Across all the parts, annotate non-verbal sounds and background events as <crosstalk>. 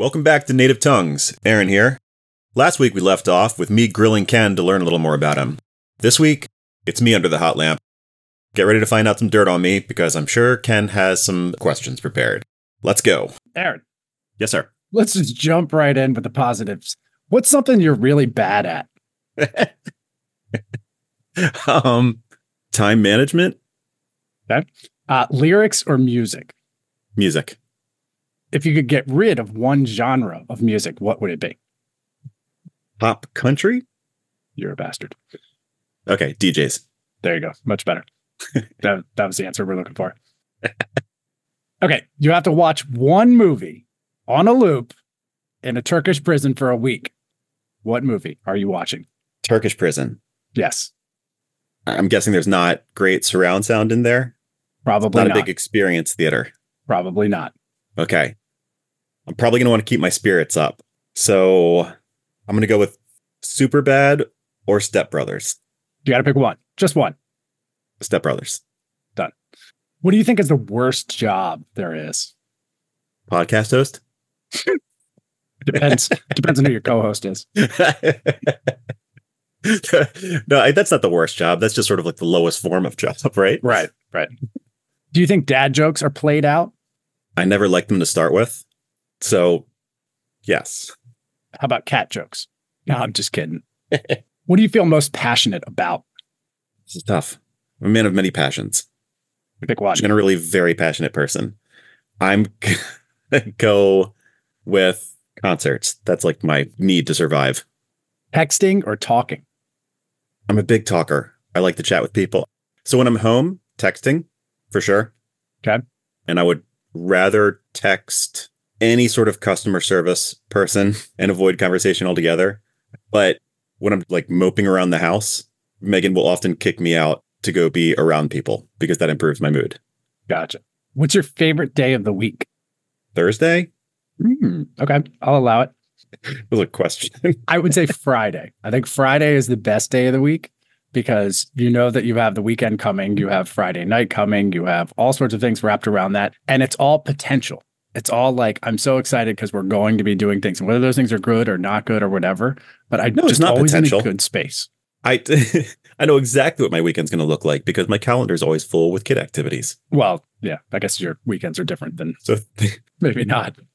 Welcome back to Native Tongues. Aaron here. Last week we left off with me grilling Ken to learn a little more about him. This week, it's me under the hot lamp. Get ready to find out some dirt on me because I'm sure Ken has some questions prepared. Let's go. Aaron, Yes, sir. let's just jump right in with the positives. What's something you're really bad at? <laughs> um, time management, Uh, lyrics or music? music, If you could get rid of one genre of music, what would it be? pop country. You're a bastard. Okay, DJs. There you go. Much better. <laughs> that, that was the answer we're looking for. <laughs> okay. You have to watch one movie on a loop in a Turkish prison for a week. What movie are you watching? Turkish prison. Yes. I'm guessing there's not great surround sound in there. Probably Not, not. a big experience theater. Probably not. Okay. I'm probably going to want to keep my spirits up. So I'm going to go with Superbad or Step Brothers. You got to pick one. Just one. Step Brothers. Done. What do you think is the worst job there is? Podcast host? <laughs> Depends. <laughs> depends on who your co-host is. <laughs> no, I- that's not the worst job. That's just sort of like the lowest form of job, right? Right. Right. Do you think dad jokes are played out? I never liked them to start with. So, yes. How about cat jokes? No, I'm just kidding. <laughs> what do you feel most passionate about? This is tough. I'm a man of many passions. Pick one. Generally a very passionate person. I'm <laughs> go with concerts. That's like my need to survive. Texting or talking? I'm a big talker. I like to chat with people. So when I'm home, texting for sure. Okay. And I would rather text any sort of customer service person and avoid conversation altogether. But when I'm like moping around the house, Megan will often kick me out to go be around people because that improves my mood. Gotcha. What's your favorite day of the week? Thursday Hmm, okay, I'll allow it. was a question. I would say Friday. I think Friday is the best day of the week because you know that you have the weekend coming, you have Friday night coming, you have all sorts of things wrapped around that, and it's all potential. It's all like I'm so excited because we're going to be doing things, and whether those things are good or not good or whatever. But I No, it's not always potential. in a good space. I <laughs> I know exactly what my weekend's going to look like because my calendar is always full with kid activities. Well, yeah, I guess your weekends are different than So <laughs> maybe not. <laughs>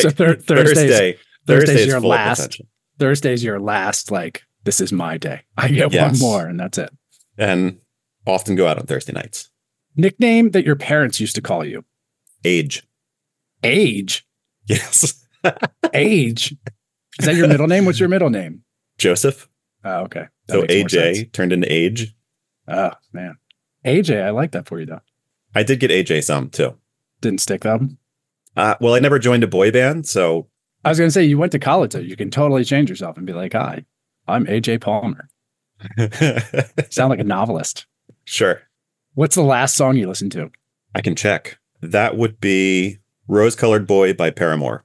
So thir- Thursdays, Thursday, Thursday's Thursday's your last. Thursday's your last. Like this is my day. I get Yes. one more, and that's it. and often go out on Thursday nights. Nickname that your parents used to call you. Age, Age. yes, Age. Is that your middle name? What's your middle name? Joseph. Oh, okay. That So makes more sense. AJ turned into Age. Oh man, AJ. I like that for you though. I did get AJ some too. Didn't stick though. Uh, well, I never joined a boy band, so I was gonna say you went to college, so you can totally change yourself and be like, "Hi, I'm AJ Palmer." <laughs> Sound like a novelist. sure, What's the last song you listened to? I can check. That would be "Rose Colored Boy" by Paramore.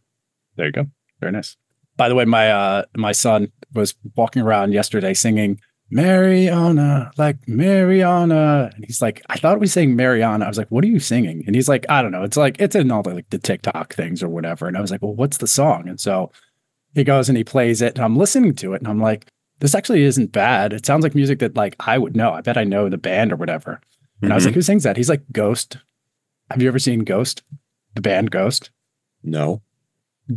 There you go. Very nice. By the way, my uh my son was walking around yesterday singing Mariana, like Mariana. And he's like, I thought we sang Mariana. I was like, what are you singing? And he's like, I don't know. It's like it's in all the like the TikTok things or whatever. And I was like, well, what's the song? And so he goes and he plays it, and I'm listening to it, and I'm like, this actually isn't bad. It sounds like music that like I would know. I bet I know the band or whatever. And I was like, who sings that? He's like, Ghost. Have you ever seen Ghost? The band Ghost? "No."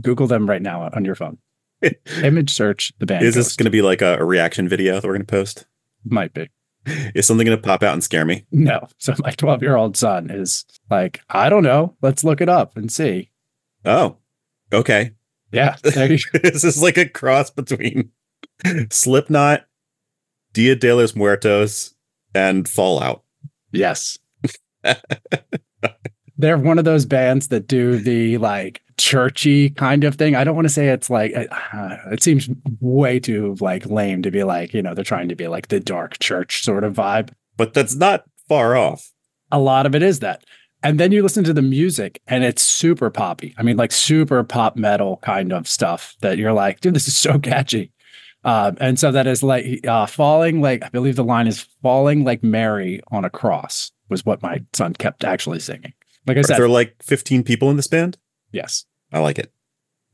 Google them right now on your phone. <laughs> Image search the band. Is this going to be like a, a reaction video that we're going to post? Might be. Is something going to pop out and scare me? No. <laughs> So my 12 year old son is like, I don't know. Let's look it up and see. Oh, okay. Yeah. <laughs> This is like a cross between Slipknot, Dia de los Muertos, and Fallout. yes. They're one of those bands that do the like churchy kind of thing. I don't want to say it's like, uh, it seems way too like lame to be like, you know, they're trying to be like the dark church sort of vibe. But that's not far off. a lot of it is that. And then you listen to the music and it's super poppy. I mean, like super pop metal kind of stuff that you're like, dude, this is so catchy. Um, and so that is like uh, falling, like, I believe the line is falling like Mary on a cross, was what my son kept actually singing. Like I Are said, there are like 15 people in this band? yes. I like it.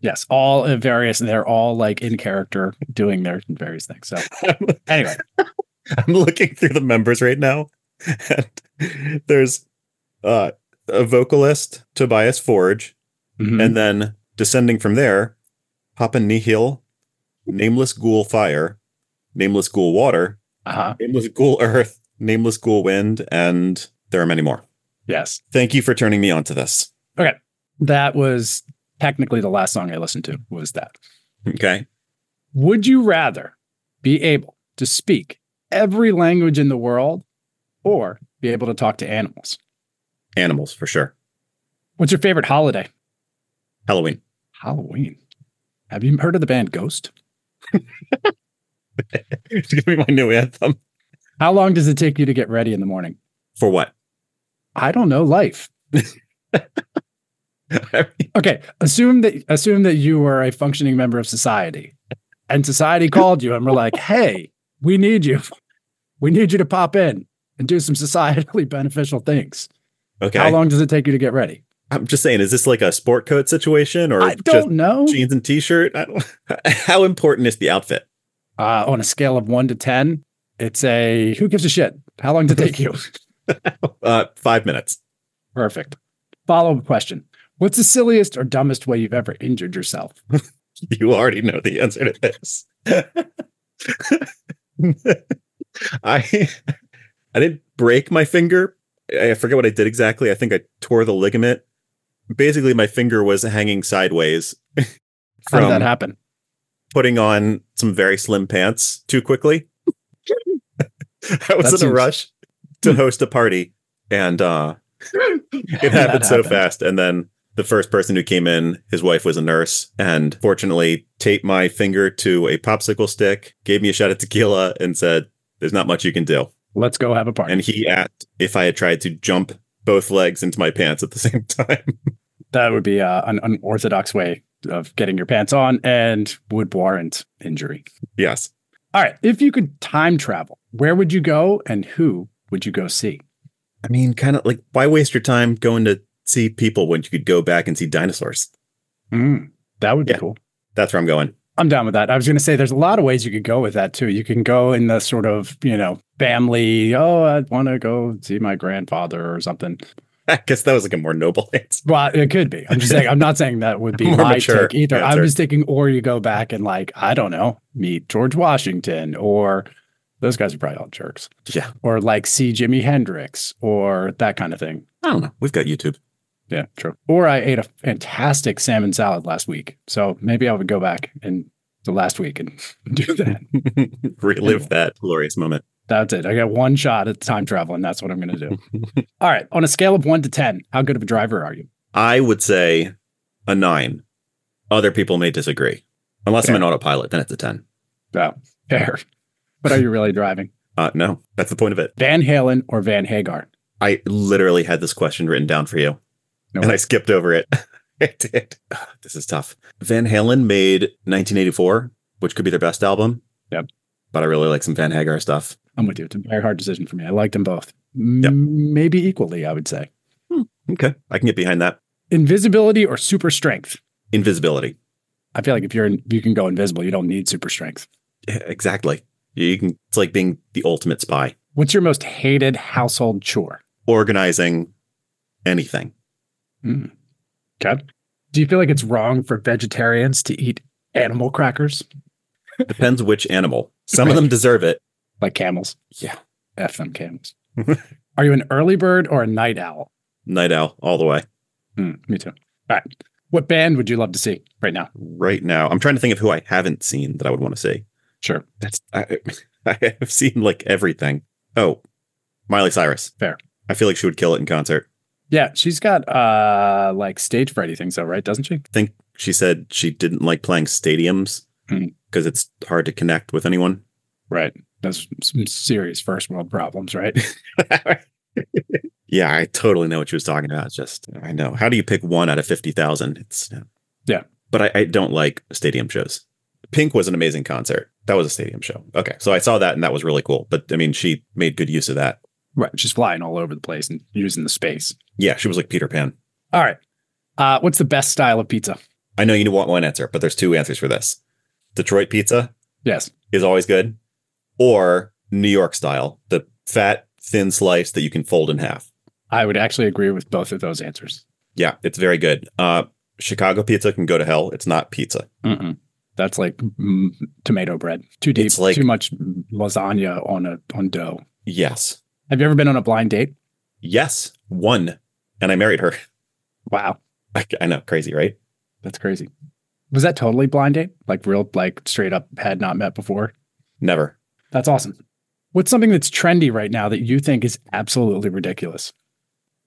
Yes, all various, and they're all like in character doing their various things. So <laughs> anyway, I'm looking through the members right now, and there's uh, a vocalist, Tobias Forge, Mhm. and then descending from there, Papa Nihil, Nameless Ghoul Fire, Nameless Ghoul Water, uh-huh. Nameless Ghoul Earth, Nameless Ghoul Wind, and there are many more. Yes, Thank you for turning me on to this. Okay. That was technically the last song I listened to. Was that? Okay. Would you rather be able to speak every language in the world, or be able to talk to animals? Animals for sure. What's your favorite holiday? Halloween. Halloween. Have you heard of the band Ghost? <laughs> <laughs> Give me my new anthem. How long does it take you to get ready in the morning? For what? I don't know. Life. <laughs> Okay, assume that assume that you were a functioning member of society, and society called you and we're like, "Hey, we need you. We need you to pop in and do some societally <laughs> beneficial things." okay. How long does it take you to get ready? I'm just saying, is this like a sport coat situation or I don't know. jeans and t-shirt? I don't, <laughs> how important is the outfit? Uh, on a scale of one to ten, it's a who gives a shit. How long does it take you? <laughs> Uh, five minutes. Perfect. Follow up question: What's the silliest or dumbest way you've ever injured yourself? <laughs> You already know the answer to this. <laughs> I I didn't break my finger. I forget what I did exactly. I think I tore the ligament. Basically, my finger was hanging sideways How did that happen? putting on some very slim pants too quickly. I was That in seems- a rush to host a party, and uh, <laughs> it happened so fast. And then the first person who came in, his wife was a nurse, and fortunately taped my finger to a popsicle stick, gave me a shot of tequila, and said, "There's not much you can do." Let's go have a party. And he asked if I had tried to jump both legs into my pants at the <laughs> same time. that would be uh, an unorthodox way of getting your pants on and would warrant injury. yes, All right. If you could time travel, where would you go and who would you go see? I mean, kind of like why waste your time going to see people when you could go back and see dinosaurs? Mm, that would be Yeah. cool. That's where I'm going. I'm down with that. I was going to say there's a lot of ways you could go with that too. You can go in the sort of, you know, family, oh, I want to go see my grandfather or something. <laughs> I guess that was like a more noble <laughs> answer. Well, it could be. I'm just saying, I'm not saying that would be <laughs> More my take either. I'm just thinking, or you go back and like, I don't know, meet George Washington or those guys are probably all jerks. Yeah, or like see Jimi Hendrix or that kind of thing. I don't know. We've got YouTube. Yeah, true. Or I ate a fantastic salmon salad last week. So maybe I would go back and the last week and <laughs> do that. <laughs> Relive that glorious moment. That's it. I got one shot at time travel, and that's what I'm going to do. <laughs> All right. On a scale of one to 10, how good of a driver are you? I would say a nine. Other people may disagree. Unless I'm an autopilot, then it's a 10. Yeah, fair. But are you really driving? <laughs> Uh, no, that's the point of it. Van Halen or Van Hagar? I literally had this question written down for you, No and. I skipped over it. <laughs> I did. <sighs> This is tough. Van Halen made 1984, which could be their best album. Yep. But I really like some Van Hagar stuff. I'm with you. It's a very hard decision for me. I liked them both. Yep. M- Maybe equally, I would say. Okay. I can get behind that. Invisibility or super strength? Invisibility. I feel like if you're in, you can go invisible, you don't need super strength. Yeah, exactly. You can, it's like being the ultimate spy, What's your most hated household chore? organizing anything. Mm. Okay. Do you feel like it's wrong for vegetarians to eat animal crackers Depends which animal. <laughs> Some of them deserve it. like camels? Yeah. F them camels. <laughs> Are you an early bird or a night owl? Night owl all the way. Mm, me too. All right. What band would you love to see right now? Right now, I'm trying to think of who I haven't seen that I would want to see. Sure. That's I, <laughs> I have seen like everything. Oh, Miley Cyrus. Fair. I feel like she would kill it in concert. Yeah, she's got uh like stage frighty things though, right? Doesn't she? I think she said she didn't like playing stadiums because it's hard to connect with anyone. Right. That's some serious first world problems, right? <laughs> yeah, I totally know what she was talking about. It's just I know. How do you pick one out of fifty thousand? It's Yeah. But I, I don't like stadium shows. Pink was an amazing concert. That was a stadium show. Okay, so I saw that and that was really cool. But I mean, she made good use of that. right. She's flying all over the place and using the space. Yeah, she was like Peter Pan. All right. Uh, what's the best style of pizza? I know you want one answer, but there's two answers for this. Detroit pizza Yes. is always good, or New York style, the fat, thin slice that you can fold in half. I would actually agree with both of those answers. Yeah, it's very good. Uh, Chicago pizza can go to hell. It's not pizza. Mm-mm. That's like mm, tomato bread. Too deep. It's like- too much lasagna on a on dough. Yes. Have you ever been on a blind date? Yes. One. And I married her. Wow, I, I know. Crazy, right? that's crazy. Was that totally blind date? Like real, like straight up had not met before? Never. That's awesome. What's something that's trendy right now that you think is absolutely ridiculous?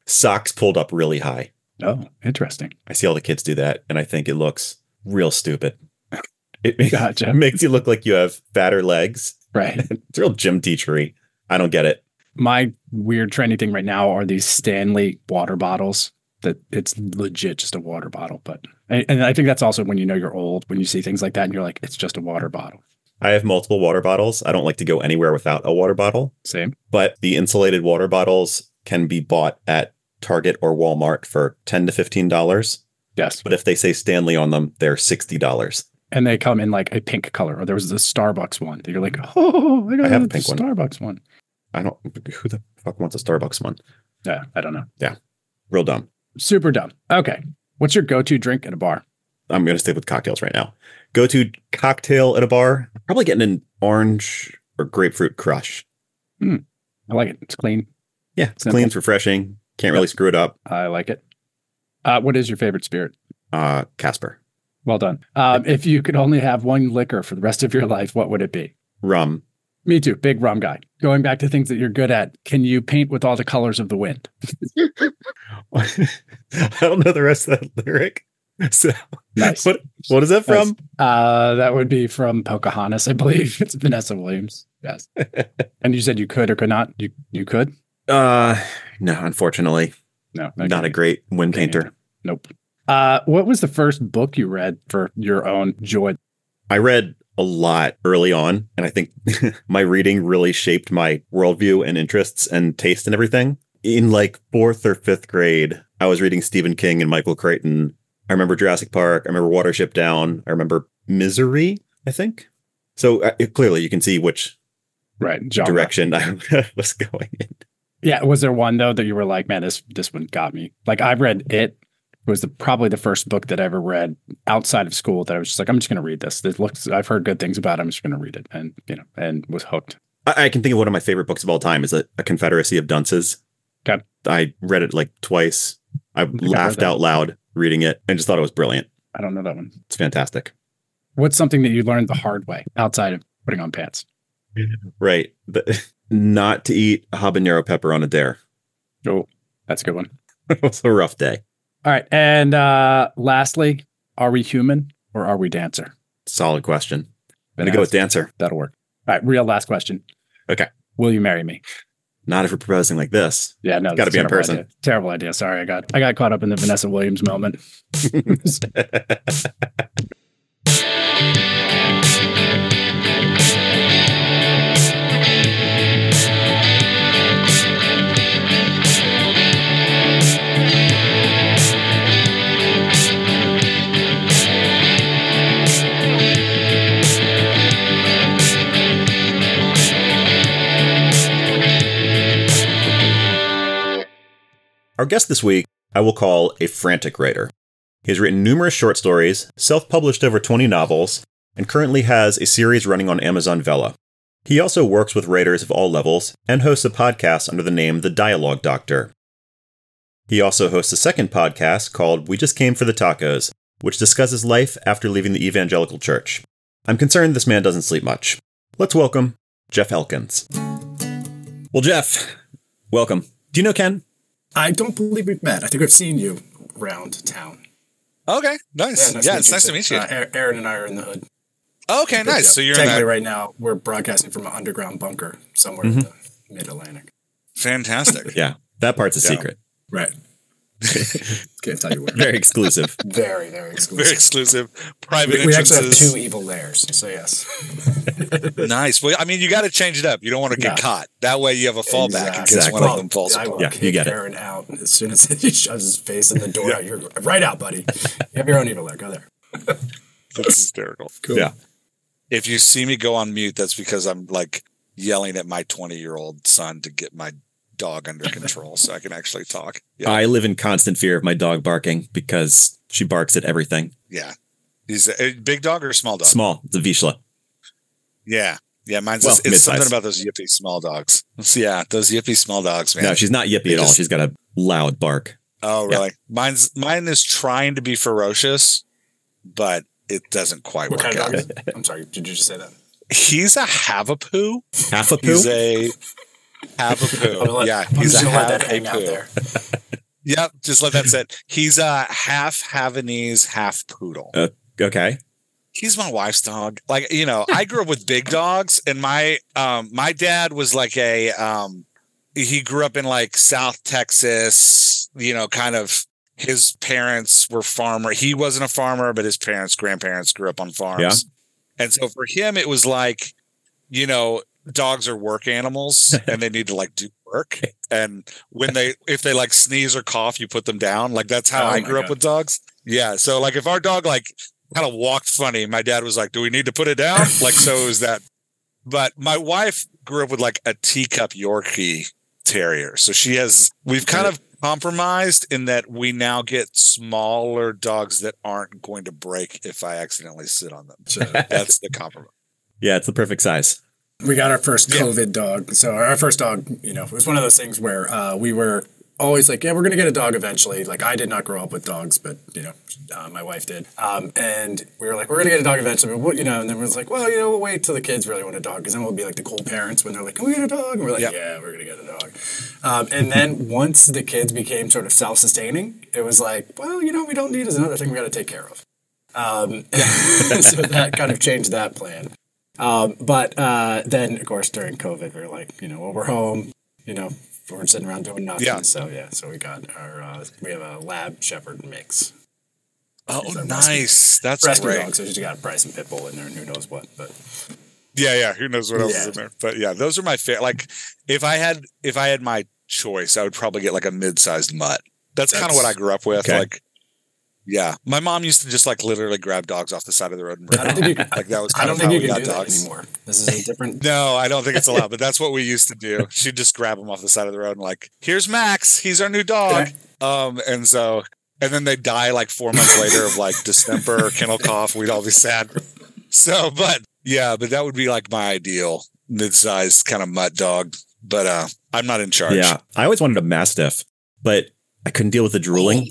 Socks pulled up really high. Oh, interesting. I see all the kids do that, and I think it looks real stupid. It, Gotcha. <laughs> makes you look like you have fatter legs. Right. <laughs> It's real gym teachery. I don't get it. My weird trendy thing right now are these Stanley water bottles that it's legit just a water bottle. But and and I think that's also when you know you're old, when you see things like that and you're like, it's just a water bottle. I have multiple water bottles. I don't like to go anywhere without a water bottle, Same. but the insulated water bottles can be bought at Target or Walmart for 10 to $15. Yes. But if they say Stanley on them, they're $60. And they come in like a pink color. Or there was the Starbucks one that you're like, oh, I, got I have a the pink one. Starbucks one. I don't, who the fuck wants a Starbucks one? Yeah, I don't know. Yeah, real dumb. Super dumb. Okay. What's your go-to drink at a bar? I'm going to stick with cocktails right now. Go to cocktail at a bar. Probably getting an orange or grapefruit crush. I like it. It's clean. Yeah, it's Simple. clean, it's refreshing. Can't really screw it up. I like it. Uh, what is your favorite spirit? Uh, Casper. Well done. Um, if you could only have one liquor for the rest of your life, what would it be? Rum. Me too. Big rum guy. Going back to things that you're good at, can you paint with all the colors of the wind? <laughs> I don't know the rest of that lyric. So Nice. what what is that from? Uh, that would be from Pocahontas, I believe. <laughs> It's Vanessa Williams. Yes. <laughs> and you said you could or could not. You you could? Uh no, unfortunately. No, Not a great wind painter. Nope. Uh, what was the first book you read for your own joy? I read a lot early on, and I think <laughs> my reading really shaped my worldview and interests and taste and everything. In like fourth or fifth grade, I was reading Stephen King and Michael Crichton. I remember Jurassic Park. I remember Watership Down. I remember Misery, I think. So uh, it- clearly you can see which Right. Genre. direction <laughs> I was going in. Yeah. Was there one though that you were like, man, this this one got me? Like I've read it. It was the, probably the first book that I ever read outside of school that I was just like, I'm just going to read this. This looks, I've heard good things about it. I'm just going to read it. And, you know, and was hooked. I, I can think of one of my favorite books of all time is a, a Confederacy of Dunces. Okay. I read it like twice. I I laughed that. out loud reading it and just thought it was brilliant. I don't know that one. It's fantastic. What's something that you learned the hard way outside of putting on pants? Right. The, <laughs> not to eat habanero pepper on a dare. Oh, that's a good one. <laughs> it was a rough day. All right. And uh lastly, are we human or are we dancer? Solid question. I'm gonna go with dancer. That'll work. All right. Real last question. Okay. Will you marry me? Not if we're proposing like this. Yeah, no, Gotta be in person. idea. Terrible idea. Sorry, I got I got caught up in the Vanessa Williams moment. <laughs> <laughs> <laughs> Our guest this week, I will call a frantic writer. He has written numerous short stories, self published over 20 novels, and currently has a series running on Amazon Vella. He also works with writers of all levels and hosts a podcast under the name The Dialogue Doctor. He also hosts a second podcast called We Just Came for the Tacos, which discusses life after leaving the evangelical church. I'm concerned this man doesn't sleep much. Let's welcome Jeff Elkins. Well, Jeff, welcome. Do you know Ken? I don't believe we've met. I think I've seen you around town. Okay, nice. Yeah, it's nice to meet you. Uh, Aaron- Aaron and I are in the hood. okay, But, nice. yeah, So you're in technically that. right now we're broadcasting from an underground bunker somewhere in the mid Atlantic. Fantastic. <laughs> Yeah, that part's a Yeah. secret. Right. <laughs> Can't tell you where. Very exclusive. <laughs> Very, very exclusive. Very exclusive. Private we, we actually have two evil layers, so yes. <laughs> Nice. Well, I mean, you got to change it up. You don't want to get Yeah. caught. That way, you have a fallback in case Exactly. one of them falls I apart. will Yeah, kick you get it. Out as soon as he shoves his face in the door. You're right out, buddy. You have your own evil layer. Go there. That's hysterical. Cool. Yeah. If you see me go on mute, that's because I'm like yelling at my 20 year old son to get my dog under control so I can actually talk. Yeah. I live in constant fear of my dog barking because she barks at everything. yeah. He's a, a big dog or a small dog? Small, it's a Vizsla. Yeah. Yeah. Mine's Well, it's something mid-size. about those yippy small dogs. Yeah. Those yippy small dogs, man. No, she's not yippy They at all. She's got a loud bark. oh, yeah. really? Mine's, mine is trying to be ferocious, but it doesn't quite What work kind of out. dog? is <laughs> it? I'm sorry. Did you just say that? He's a Havapoo. Half a poo? He's a I'm gonna let- Yeah. I'm He's a gonna let that hang out there. <laughs> Yep, just let that sit. He's a half Havanese, half poodle. Uh, okay. He's my wife's dog. Like, you know, I grew up with big dogs and my um my dad was like a um he grew up in like South Texas, you know, kind of his parents were farmer. He wasn't a farmer, but his parents, grandparents grew up on farms. Yeah. And so for him it was like, you know, dogs are work animals <laughs> and they need to like do work. And when they if they like sneeze or cough, you put them down. Like that's how Oh I my grew up with dogs. Yeah. So like if our dog like kind of walked funny, my dad was like, Do we need to put it down? <laughs> like so is that. But my wife grew up with like a teacup Yorkie terrier. So she has we've kind of compromised in that we now get smaller dogs that aren't going to break if I accidentally sit on them. So, <laughs> That's the compromise. Yeah, it's the perfect size. We got our first Yeah. COVID dog. So our first dog, you know, it was one of those things where uh, we were always like, yeah, we're gonna get a dog eventually. Like I did not grow up with dogs, but you know, uh, my wife did. Um, and we were like, we're gonna get a dog eventually. But what, you know, and then we was like, well, you know, we'll wait till the kids really want a dog because then we'll be like the cool parents when they're like, can we get a dog? And we're like, Yep. yeah, we're gonna get a dog. Um, and then once the kids became sort of self-sustaining, it was like, well, you know, we don't need is another thing we got to take care of. Um, <laughs> so that kind of changed that plan. Um, but uh, then, of course, during COVID, we are like, you know, well, we're home, you know, we're sitting around doing nothing. Yeah. So yeah, so we got our uh, we have a lab shepherd mix. Oh, a rescue- nice. That's rescue great. dog, so she's got Bryce and Pitbull in there, and who knows what. But Yeah, yeah. Who knows what else is in there? But yeah, those are my favorite. Like, if I had if I had my choice, I would probably get like a mid-sized mutt. That's, kind of what I grew up with. Okay. Like, yeah, my mom used to just like literally grab dogs off the side of the road and bring them think you home. can. like that was. I don't of think how you we can got do that dogs. anymore. This is a different. <laughs> No, I don't think it's allowed, but that's what we used to do. She'd just grab them off the side of the road and like, here's Max, he's our new dog. Um, and so, and then they die like four months later of like distemper or <laughs> kennel cough. We'd all be sad. So, but yeah, but that would be like my ideal mid-sized kind of mutt dog. But uh, I'm not in charge. Yeah. I always wanted a Mastiff, but I couldn't deal with the drooling.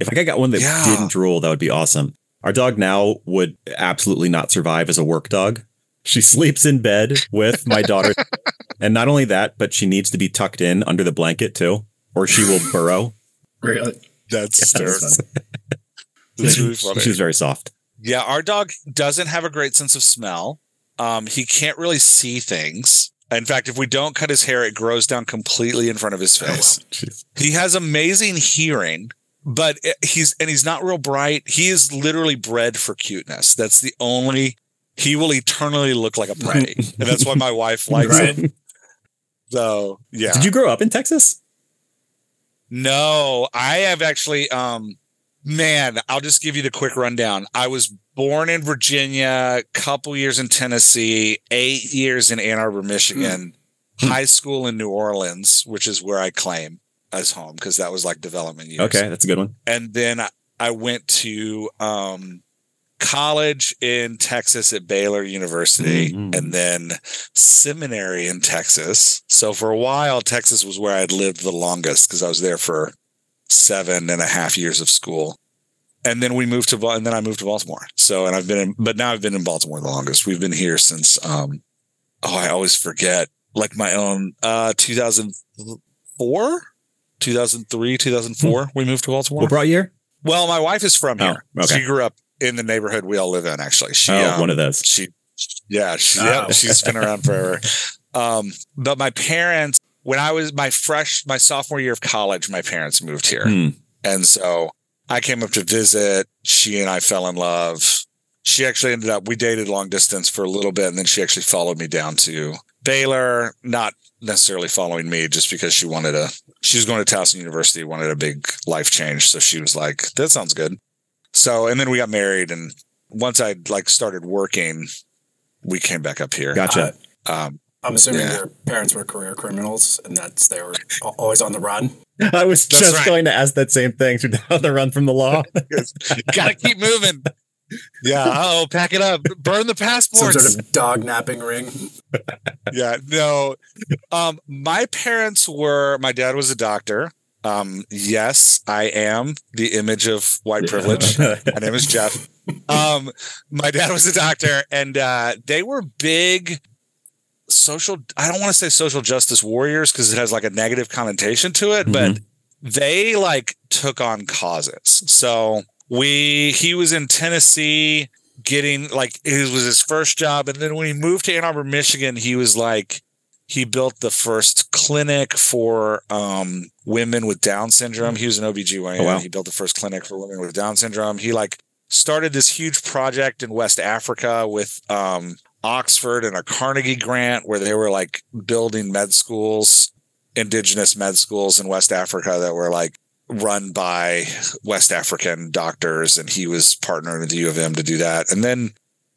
If I got one that Yeah. didn't drool, that would be awesome. Our dog now would absolutely not survive as a work dog. She <laughs> sleeps in bed with my daughter. <laughs> and not only that, but she needs to be tucked in under the blanket too, or she will burrow. <laughs> Really? That's hysterical. That's really funny. She's very soft. Yeah, our dog doesn't have a great sense of smell. Um, he can't really see things. In fact, if we don't cut his hair, it grows down completely in front of his face. She's- He has amazing hearing, but he's and he's not real bright. He is literally bred for cuteness. That's the only. He will eternally look like a prey, <laughs> and that's why my wife likes Right. him. So yeah. Did you grow up in Texas? No, I have actually um man, I'll just give you the quick rundown. I was born in Virginia, couple years in Tennessee, 8 years in Ann Arbor, Michigan, Hmm. high school in New Orleans, which is where I claim as home because that was like development years. Okay, that's a good one. And then I, I went to um college in Texas at Baylor University Mhm. and then seminary in Texas. So for a while, Texas was where I'd lived the longest because I was there for seven and a half years of school. And then we moved to, and then I moved to Baltimore. So, and I've been in, but now I've been in Baltimore the longest. We've been here since, um, oh, I always forget, like my own, uh, 2004, 2003, 2004, we moved to Baltimore. What brought you here? Well, my wife is from Oh, here. okay. She grew up in the neighborhood we all live in. Actually, she oh, um, one of those. she, yeah, she, Oh. yep, she's been around forever. <laughs> Um, but my parents, when I was my fresh, my sophomore year of college, my parents moved here, Hmm. and so I came up to visit. She and I fell in love. She actually ended up we dated long distance for a little bit, and then she actually followed me down to Baylor. Not necessarily following me, just because she wanted a. She was going to Towson University, wanted a big life change, so she was like, "That sounds good." So, and then we got married, and once I like started working, we came back up here. Gotcha. Um, I'm assuming Yeah. your parents were career criminals, and that's they were always on the run. I was That's just right. going to ask that same thing. So down the <laughs> run from the law. gotta keep moving. <laughs> Yeah. Oh, pack it up. Burn the passports. Some sort of dog napping ring. Yeah. No. Um, my parents were. My dad was a doctor. Um, yes, I am the image of white privilege. My name is Jeff. <laughs> Um, my dad was a doctor, and uh, they were big social. I don't want to say social justice warriors because it has like a negative connotation to it, but they like took on causes. So we he was in Tennessee getting like it was his first job, and then when he moved to Ann Arbor, Michigan, he was like he built the first clinic for um, women with Down syndrome. He was an OBGYN. Oh, wow. He built the first clinic for women with Down syndrome. He like started this huge project in West Africa with um, Oxford and a Carnegie grant where they were like building med schools, indigenous med schools in West Africa that were like run by West African doctors. And he was partnered with the U of M to do that. And then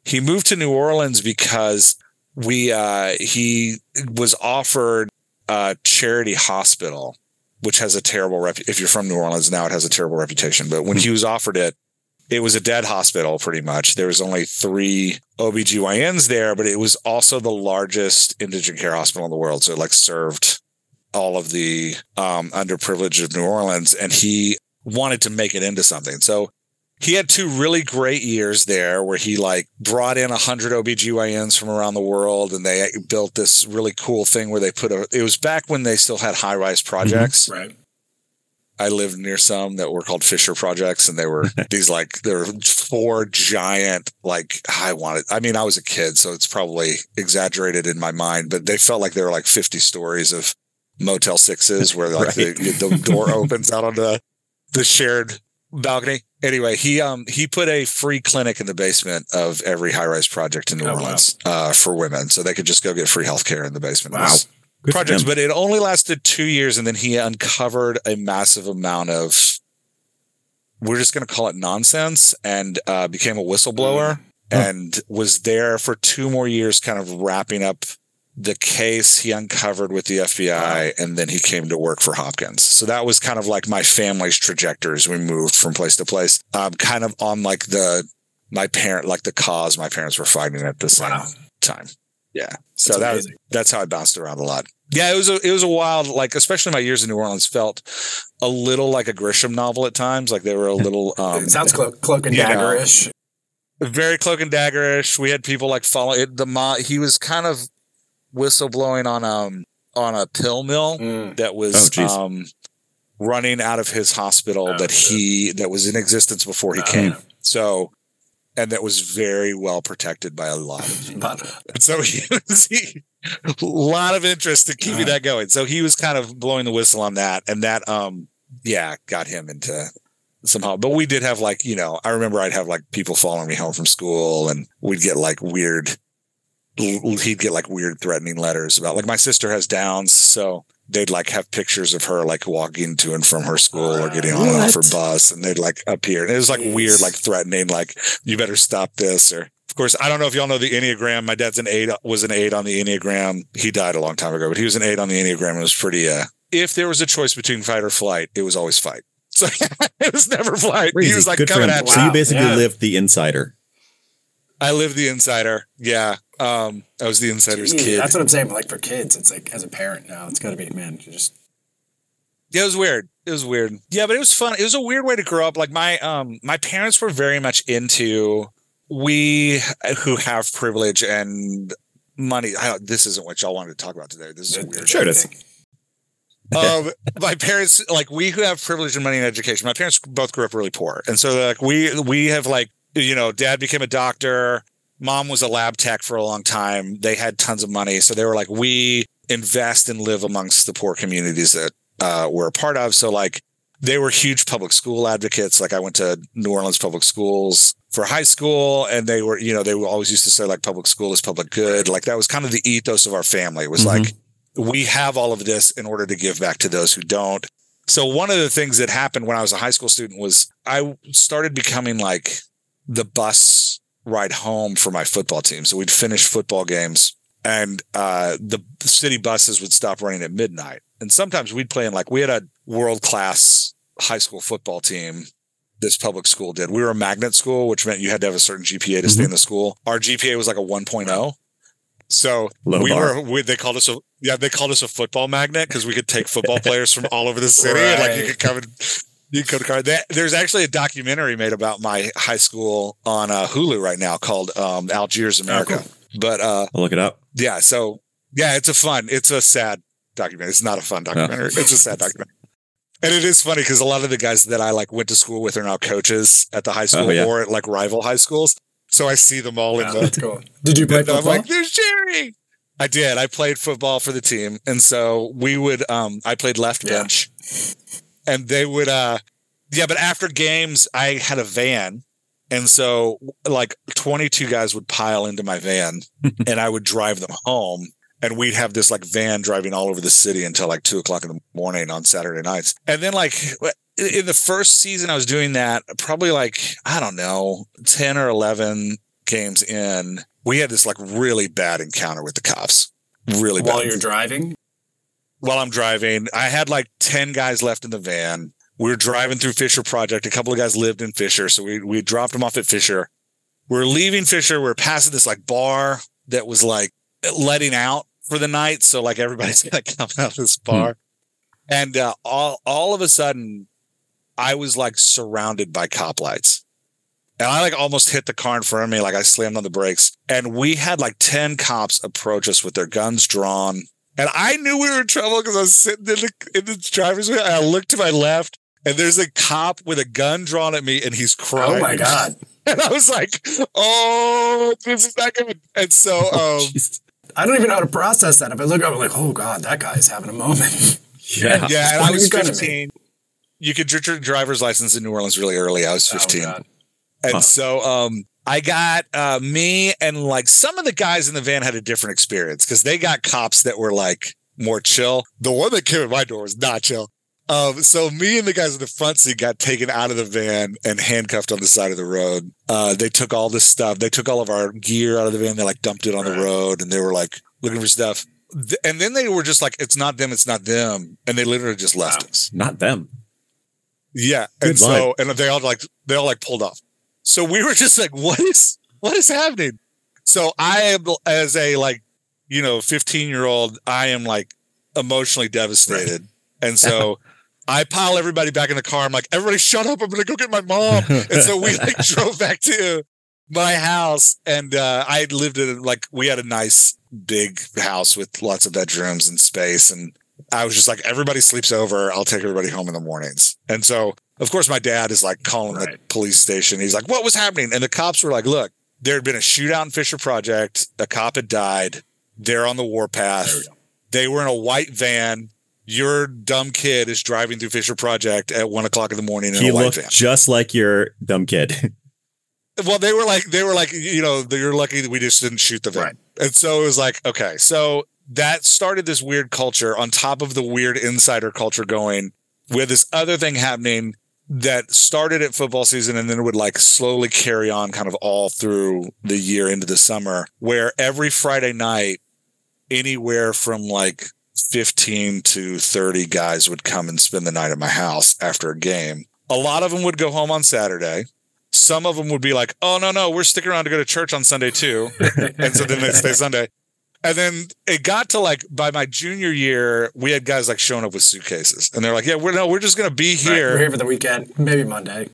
he moved to New Orleans because we uh he was offered a charity hospital which has a terrible rep if you're from New Orleans now it has a terrible reputation but when he was offered it it was a dead hospital pretty much there was only 3 OBGYNs there but it was also the largest indigent care hospital in the world so it like served all of the um underprivileged of New Orleans and he wanted to make it into something so he had two really great years there where he like brought in 100 OBGYNs from around the world and they built this really cool thing where they put a it was back when they still had high rise projects. Right. I lived near some that were called Fischer projects and they were <laughs> these like there were four giant like I wanted I mean I was a kid so it's probably exaggerated in my mind but they felt like they were like 50 stories of Motel 6s where like Right. the, the door <laughs> opens out on the the shared balcony. Anyway, he um he put a free clinic in the basement of every high rise project in New Oh, wow. Orleans uh, for women, so they could just go get free health care in the basement. of Wow. Good projects, but it only lasted two years, and then he uncovered a massive amount of we're just going to call it nonsense, and uh, became a whistleblower, and was there for two more years, kind of wrapping up the case he uncovered with the FBI, and then he came to work for Hopkins. So that was kind of like my family's trajectory as we moved from place to place. Um, kind of on like the my parent, like the cause my parents were fighting at the same Wow. time. Yeah. So That's that amazing. that's how I bounced around a lot. Yeah, it was a it was a wild like especially my years in New Orleans felt a little like a Grisham novel at times. Like they were a <laughs> little um it sounds clo- cloak and know, very cloak and daggerish. We had people like follow it. The mo- he was kind of whistleblowing on um on a pill mill Mm. that was Oh, um running out of his hospital Oh, that he that was in existence before he Oh, came. So and that was very well protected by a lot of <laughs> people. But so he was he, a lot of interest in keeping that going. So he was kind of blowing the whistle on that, and that um yeah got him into somehow. But we did have like you know I remember I'd have like people following me home from school, and we'd get like weird. He'd get like weird threatening letters about like my sister has Downs, so they'd like have pictures of her like walking to and from her school or getting on and off her bus, and they'd like appear. And it was like Jeez. weird, like threatening, like you better stop this or of course, I don't know if y'all know the Enneagram. My dad's an eight, was an eight on the Enneagram. He died a long time ago, but he was an eight on the Enneagram. It was pretty, uh, if there was a choice between fight or flight, it was always fight. <laughs> So <laughs> it was never flight. Crazy. He was like Good for coming him. at So you. you basically Yeah. lived the insider. I lived the insider. Yeah. Um, I was the insider's Yeah, kid. That's what I'm saying. Like for kids, it's like as a parent now, it's got to be man. You just Yeah, it was weird. It was weird. Yeah, but it was fun. It was a weird way to grow up. Like my um my parents were very much into we who have privilege and money. I this isn't what y'all wanted to talk about today. This is a weird. Sure it is. um, my parents, like we who have privilege and money and education, my parents both grew up really poor, and so like we we have like you know, dad became a doctor, mom was a lab tech for a long time. They had tons of money, so they were like, we invest and live amongst the poor communities that uh, we're a part of. So like they were huge public school advocates. Like I went to New Orleans public schools for high school, and they were you know they were always used to say like public school is public good. Like that was kind of the ethos of our family. It was Mhm. like we have all of this in order to give back to those who don't. So one of the things that happened when I was a high school student was I started becoming like the bus ride home for my football team. So we'd finish football games and uh, the city buses would stop running at midnight. And sometimes we'd play in like we had a world class high school football team. This public school did. We were a magnet school, which meant you had to have a certain GPA to stay in the school. Our GPA was like a 1.0. So Low we bar. were we, they called us a yeah they called us a football magnet because we could take football players from all over the city and like you could come and you could come. There- There's actually a documentary made about my high school on uh, Hulu right now called um, Algiers America. cool. But uh, I'll look it up. yeah, so yeah, it's a fun, it's a sad documentary. It's not a fun documentary. It's a sad documentary. And it is funny because a lot of the guys that I like went to school with are now coaches at the high school Oh, yeah. or at like rival high schools. So I see them all Yeah, in the that's cool. Did you play and I'm football? like, there's Jerry. I did. I played football for the team. And so we would um I played left Yeah. Bench. And they would uh yeah, but after games I had a van. And so like 22 guys would pile into my van <laughs> and I would drive them home. And we'd have this like van driving all over the city until like two o'clock in the morning on Saturday nights. And then like in the first season I was doing that, probably like, I don't know, 10 or 11 games in, we had this like really bad encounter with the cops. Really bad. While bad. you're driving? While I'm driving, I had like 10 guys left in the van. We were driving through Fischer Project. A couple of guys lived in Fischer. So we, we dropped them off at Fischer. We're leaving Fischer. We're passing this like bar that was like letting out for the night. So like everybody's <laughs> gonna come out of this bar. And uh, all all of a sudden, I was like surrounded by cop lights. And I like almost hit the car in front of me, like I slammed on the brakes. And we had like 10 cops approach us with their guns drawn. And I knew we were in trouble because I was sitting in the, in the driver's wheel and I looked to my left and there's a cop with a gun drawn at me and he's crying. Oh my God. <laughs> And I was like, oh, this is not good. And so, <laughs> um, Jesus. I don't even know how to process that. If I look up, I'm like, oh God, that guy's having a moment. <laughs> Yeah. yeah, and I was is gonna be? 15. You could get your driver's license in New Orleans really early. I was 15. Oh, God. And Huh. so um I got uh me and like some of the guys in the van had a different experience because they got cops that were like more chill. The one that came at my door was not chill. Um, so me and the guys in the front seat got taken out of the van and handcuffed on the side of the road. Uh, they took all this stuff. They took all of our gear out of the van. They like dumped it on the road and they were like looking for stuff. And then they were just like, it's not them, it's not them. And they literally just left Wow. us. Not them. Yeah. Good and so, and they all like, they all like pulled off. So we were just like, what is, what is happening? So I am, as a like, you know, 15 year old, I am like emotionally devastated. And so <laughs> I pile everybody back in the car. I'm like, everybody shut up. I'm going to go get my mom. and so we like <laughs> drove back to my house and uh, I lived in like, we had a nice big house with lots of bedrooms and space. And I was just like, everybody sleeps over. I'll take everybody home in the mornings. And so, of course, my dad is like calling the police station. He's like, what was happening? And the cops were like, look, there had been a shootout in Fischer Project. A cop had died. They're on the warpath. we. They were in a white van. Your dumb kid is driving through Fischer Project at one o'clock in the morning in He a white looked van. just like your dumb kid. <laughs> Well, they were like, they were like, you know, you're lucky that we just didn't shoot the van. Right. And so it was like, okay, so that started this weird culture on top of the weird insider culture going. with this other thing happening that started at football season and then it would like slowly carry on kind of all through the year into the summer, where every Friday night, anywhere from like 15 to 30 guys would come and spend the night at my house after a game. A lot of them would go home on Saturday. Some of them would be like, oh, no, no, we're sticking around to go to church on Sunday too. <laughs> and so then they'd stay Sunday. And then it got to like by my junior year, we had guys like showing up with suitcases. And they're like, yeah, we're no, we're just going to be Right, here. We're here for the weekend, maybe Monday.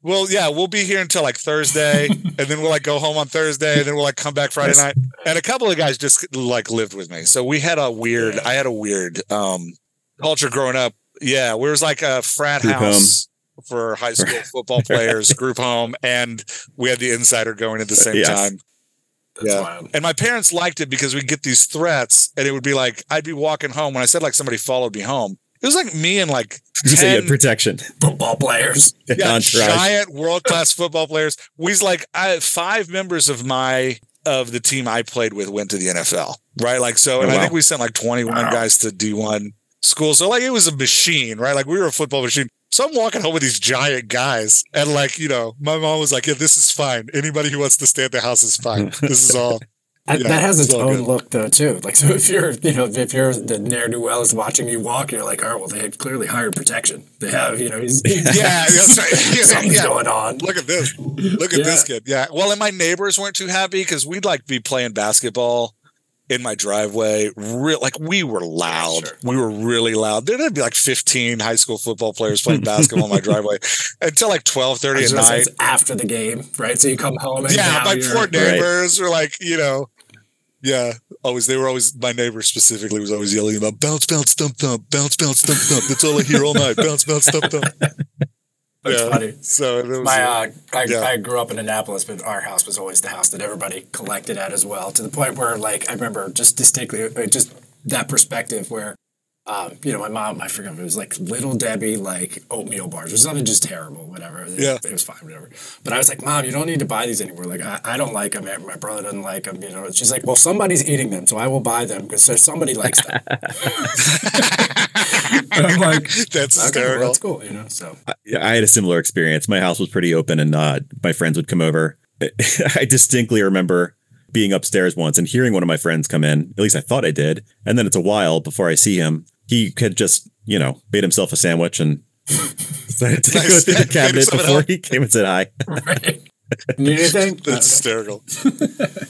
Well, yeah, we'll be here until like Thursday, <laughs> and then we'll like go home on Thursday, and then we'll like come back Friday night. And a couple of guys just like lived with me, so we had a weird. Yeah. I had a weird um culture growing up. Yeah, we was like a frat Group house for high school <laughs> football players, group home, and we had the insider going at the same Yes. time. That's Yeah. wild. And my parents liked it because we'd get these threats, and it would be like I'd be walking home when I said like somebody followed me home. It was like me and like <laughs> You say you had 10 protection. Football players. <laughs> yeah, Entourage. giant world class football players. We's like I, five members of my of the team I played with went to the NFL, right? Like so, and Oh, I think we sent like twenty one Wow. guys to D one. school. So like it was a machine, right? Like we were a football machine. So I'm walking home with these giant guys, and like you know, my mom was like, "Yeah, this is fine. Anybody who wants to stay at the house is fine. This is all." <laughs> Yeah, that has its it's own good. look though too. Like so, if you're you know if you're the ne'er do well is watching you walk, you're like, all right, well, they had clearly hired protection. They have you know, he's, Yeah, that's right. <laughs> Yeah, something's yeah. going on. Look at this. Look at Yeah. this kid. Yeah. Well, and my neighbors weren't too happy because we'd like to be playing basketball in my driveway. Real like we were loud. Sure. We were really loud. There'd be like 15 high school football players playing <laughs> basketball in my driveway until like 12 30 I was at night. it's after the game, right? So you come home and Yeah, now my poor neighbors were like, you know, yeah, always they were always my neighbor specifically was always yelling about bounce, bounce, thump, thump, bounce, bounce, thump, thump. That's all I hear all night. Bounce, bounce, thump, thump. That's yeah. funny. So it was, My, uh, I, Yeah. I grew up in Annapolis, but our house was always the house that everybody collected at as well. To the point where, like, I remember just distinctly, uh, just that perspective where, um, you know, my mom, I forget, it was like Little Debbie, like oatmeal bars or something just terrible, whatever. It, Yeah. it was fine, whatever. But I was like, Mom, you don't need to buy these anymore. Like, I, I don't like them. My brother doesn't like them. You know, she's like, Well, somebody's eating them, so I will buy them because somebody likes them. <laughs> and <laughs> I'm like, that's okay, well, that's cool, you know. So Yeah, I had a similar experience. My house was pretty open, and uh, my friends would come over. <laughs> I distinctly remember being upstairs once and hearing one of my friends come in. At least I thought I did. And then it's a while before I see him. He had just, you know, made himself a sandwich and <laughs> decided to go Nice. through the cabinet before he came and said hi. right. Need anything? That's hysterical.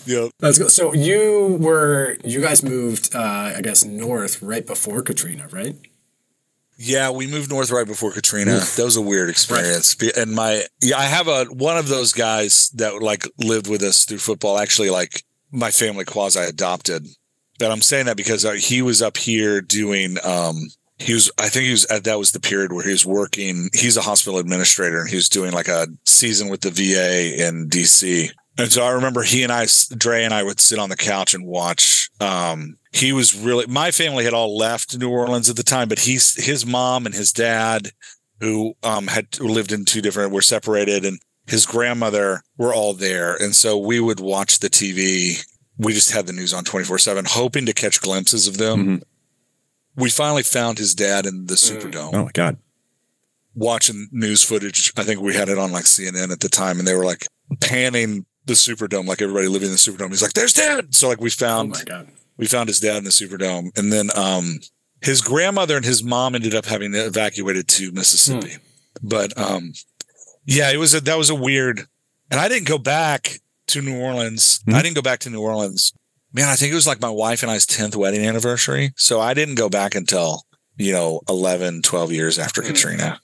yep. That's good. So you were, you guys moved, uh, I guess, north right before Katrina, right? Yeah, we moved north right before Katrina. That was a weird experience. Be- And my yeah, I have a one of those guys that like lived with us through football. Actually, like my family quasi adopted. But I'm saying that because uh, he was up here doing. um he was, I think he was at that was the period where he was working. He's a hospital administrator and he was doing like a season with the VA in DC. And so I remember he and I, Dre and I would sit on the couch and watch. Um, he was really, my family had all left New Orleans at the time, but he's, his mom and his dad, who um, had lived in two different, were separated, and his grandmother were all there. And so we would watch the TV. We just had the news on 24 7, hoping to catch glimpses of them. Mhm. We finally found his dad in the Superdome Oh my God. watching news footage. I think we had it on like CNN at the time, and they were like panning the Superdome, like everybody living in the Superdome. He's like, "There's dad." So like we Oh found my God. we found his dad in the Superdome, and then um his grandmother and his mom ended up having to evacuated to Mississippi. But um yeah, it was a, that was a weird, and I didn't go back to New Orleans. Mhm. I didn't go back to New Orleans. Man, I think it was like my wife and I's 10th wedding anniversary. So I didn't go back until, you know, 11, 12 years after Mm. Katrina.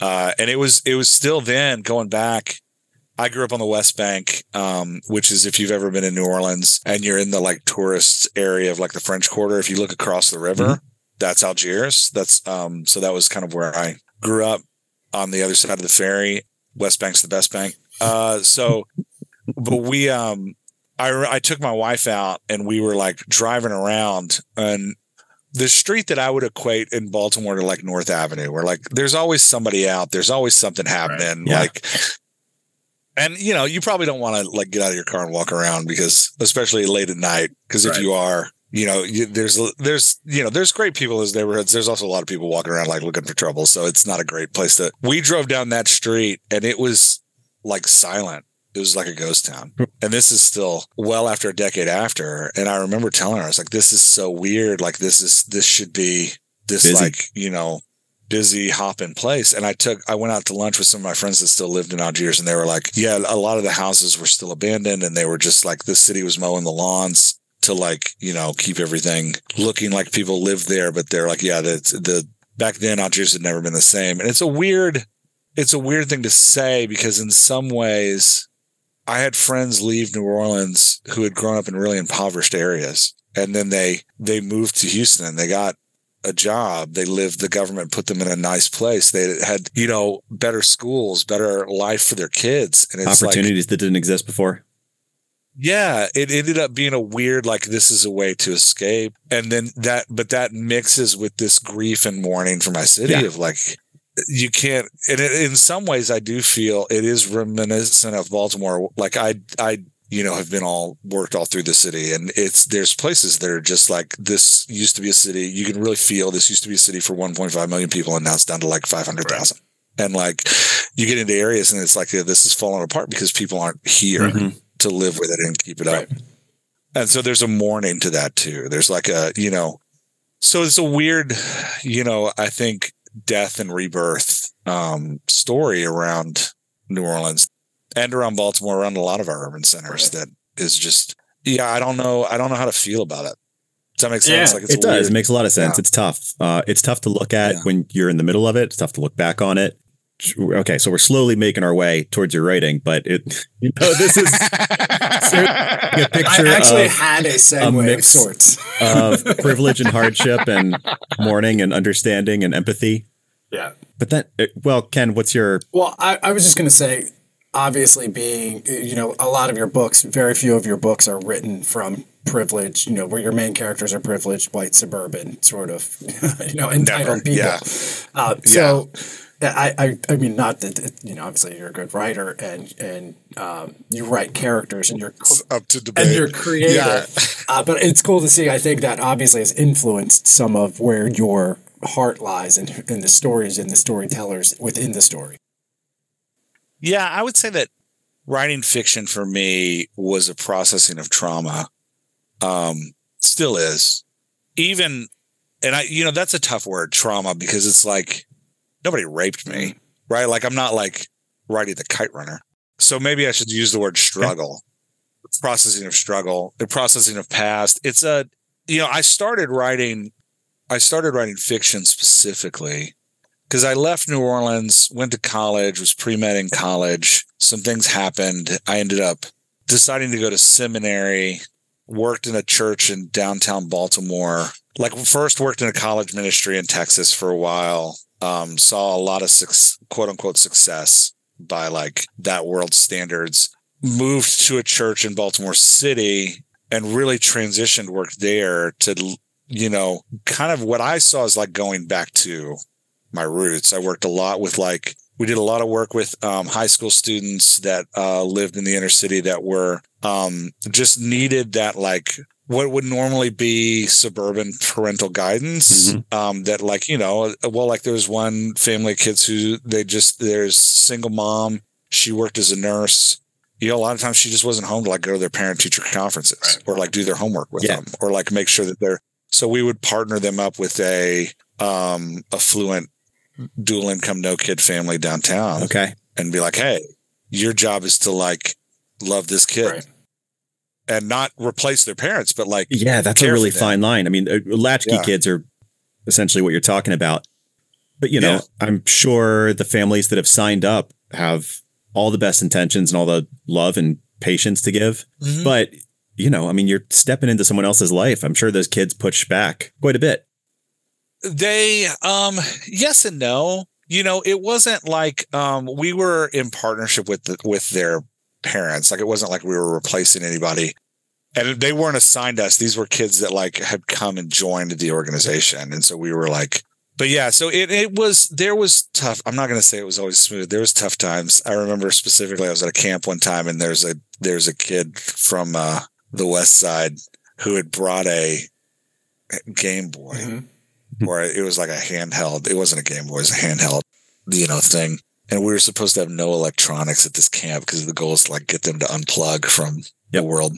Uh, and it was, it was still then going back. I grew up on the West Bank, um, which is if you've ever been in New Orleans and you're in the like tourist area of like the French Quarter, if you look across the river, that's Algiers. That's, um, so that was kind of where I grew up on the other side of the ferry. West Bank's the best bank. Uh, so, but we, um, I, I took my wife out and we were like driving around and the street that I would equate in Baltimore to like North Avenue, where like there's always somebody out, there's always something happening. Yeah. Like, and you know, you probably don't want to like get out of your car and walk around because, especially late at night, because if Right. you are, you know, you, there's there's you know there's great people in those neighborhoods. There's also a lot of people walking around like looking for trouble, so it's not a great place to. We drove down that street and it was like silent. It was like a ghost town. Hmm. And this is still well after a decade after. And I remember telling her, I was like, this is so weird. Like this is this should be this Busy. like, you know, busy hopping place. And I took I went out to lunch with some of my friends that still lived in Algiers and they were like, Yeah, a lot of the houses were still abandoned and they were just like the city was mowing the lawns to like, you know, keep everything looking like people lived there. But they're like, yeah, the the back then Algiers had never been the same. And it's a weird it's a weird thing to say because in some ways I had friends leave New Orleans who had grown up in really impoverished areas and then they they moved to Houston. And they got a job. They lived the government put them in a nice place. They had, you know, better schools, better life for their kids. And it's like Opportunities that didn't exist before. yeah, it ended up being a weird, like, this is a way to escape. And then that, but that mixes with this grief and mourning for my city Yeah. of like, you can't, and it, in some ways, I do feel it is reminiscent of Baltimore. Like, I, I, you know, have been all worked all through the city. And it's, there's places that are just like, this used to be a city. You can really feel this used to be a city for 1.5 million people and now it's down to like 500,000. Right. And like you get into areas and it's like, yeah, this is falling apart because people aren't here mm-hmm. to live with it and keep it right. up. And so there's a mourning to that too. There's like a, you know, so it's a weird, you know, I think death and rebirth um, story around New Orleans and around Baltimore, around a lot of our urban centers right. that is just, yeah, I don't know. I don't know how to feel about it. Does that make sense? Yeah, like it does. It makes a lot of sense. Yeah. It's tough. Uh, it's tough to look at yeah. when you're in the middle of it. It's tough to look back on it. Okay, so we're slowly making our way towards your writing, but it, <laughs> you know, this is <laughs> a picture. I actually had a segue a mix of sorts of <laughs> privilege and hardship, and mourning and understanding and empathy. Yeah, but that well, Ken, what's your? Well, I, I was just going to say obviously being you know a lot of your books very few of your books are written from privilege you know where your main characters are privileged white suburban sort of <laughs> you know entitled Never. people yeah. Uh, so yeah. I, I i mean not that you know obviously you're a good writer and and um, you write characters and you're it's up to debate and you're creative yeah. uh, but it's cool to see i think that obviously has influenced some of where your heart lies and in, in the stories and the storytellers within the story yeah, I would say that writing fiction for me was a processing of trauma. Um, still is. Even, and I, you know, that's a tough word, trauma, because it's like nobody raped me, right? Like I'm not like writing the kite runner. So maybe I should use the word struggle. Okay. Processing of struggle, the processing of past. It's a, you know, I started writing, I started writing fiction specifically because I left New Orleans, went to college, was pre med in college. Some things happened. I ended up deciding to go to seminary, worked in a church in downtown Baltimore. Like, first worked in a college ministry in Texas for a while. Um, saw a lot of su- quote unquote success by like that world standards. Moved to a church in Baltimore City and really transitioned work there to, you know, kind of what I saw as like going back to my roots. I worked a lot with like we did a lot of work with um, high school students that uh, lived in the inner city that were um, just needed that like what would normally be suburban parental guidance mm-hmm. um, that like you know well like there was one family of kids who they just there's single mom she worked as a nurse you know a lot of times she just wasn't home to like go to their parent teacher conferences right. or like do their homework with yeah. them or like make sure that they're so we would partner them up with a um affluent dual income, no kid family downtown. Okay. And be like, hey, your job is to like love this kid. Right. And not replace their parents, but like, yeah, that's a really fine line. I mean, uh, latchkey yeah. kids are essentially what you're talking about. But, you know, yeah. I'm sure the families that have signed up have all the best intentions and all the love and patience to give. Mm-hmm. But, you know, I mean, you're stepping into someone else's life. I'm sure those kids push back quite a bit. They, um, yes and no. You know, it wasn't like um, we were in partnership with the, with their parents. Like it wasn't like we were replacing anybody, and they weren't assigned us. These were kids that like had come and joined the organization, and so we were like, but yeah, so it it was there was tough. I'm not to say it was always smooth. There was tough times. I remember specifically I was at a camp one time and there's a there's a kid from uh, the west side who had brought a Game Boy. Mm-hmm <laughs> where it was like a handheld. It wasn't a Game Boy, it was a handheld, you know, thing. And we were supposed to have no electronics at this camp because the goal is to like get them to unplug from the world.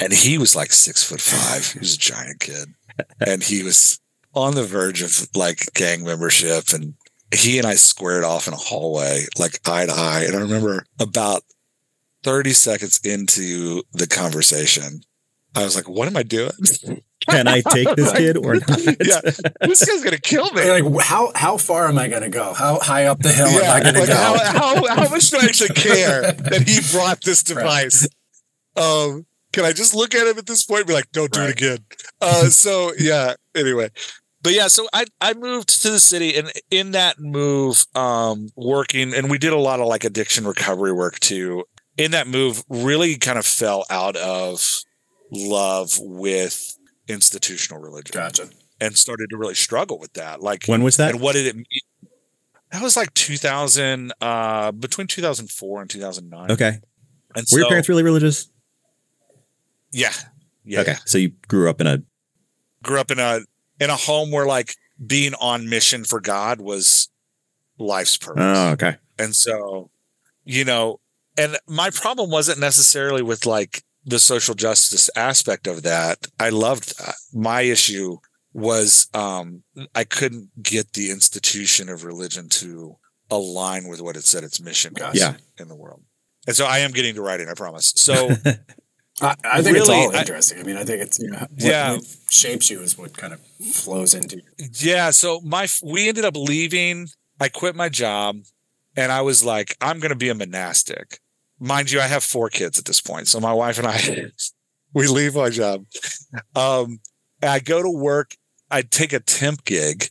And he was like six foot five. He was a giant kid. <laughs> and he was on the verge of like gang membership. And he and I squared off in a hallway, like eye to eye. And I remember about 30 seconds into the conversation, I was like, what am I doing? <laughs> Can I take this kid or <laughs> not? yeah, this guy's gonna kill me. Like, how how far am I gonna go? How high up the hill yeah, am I gonna like go? How, how, <laughs> how much do I actually care that he brought this device? Right. Um, can I just look at him at this point and be like, "Don't do right. it again"? Uh, so yeah. Anyway, but yeah, so I I moved to the city, and in that move, um, working, and we did a lot of like addiction recovery work too. In that move, really kind of fell out of love with institutional religion. Gotcha. And started to really struggle with that. Like when was that? And what did it mean? That was like 2000, uh, between 2004 and 2009. Okay. And were so, your parents really religious? Yeah. Yeah. okay, so you grew up in a Grew up in a in a home where like being on mission for God was life's purpose. oh okay And so, you know, and my problem wasn't necessarily with like the social justice aspect of that. I loved that. My issue was um I couldn't get the institution of religion to align with what it said its mission was Yeah. in the world. And so I am getting to writing, I promise. So <laughs> I, I think it's all interesting. I, mean, I think it's you know what, Yeah. what shapes you is what kind of flows into you. Yeah, so my we ended up leaving. I quit my job and I was like, I'm going to be a monastic. Mind you, I have four kids at this point. So my wife and I <laughs> we leave my job. Um I go to work, I take a temp gig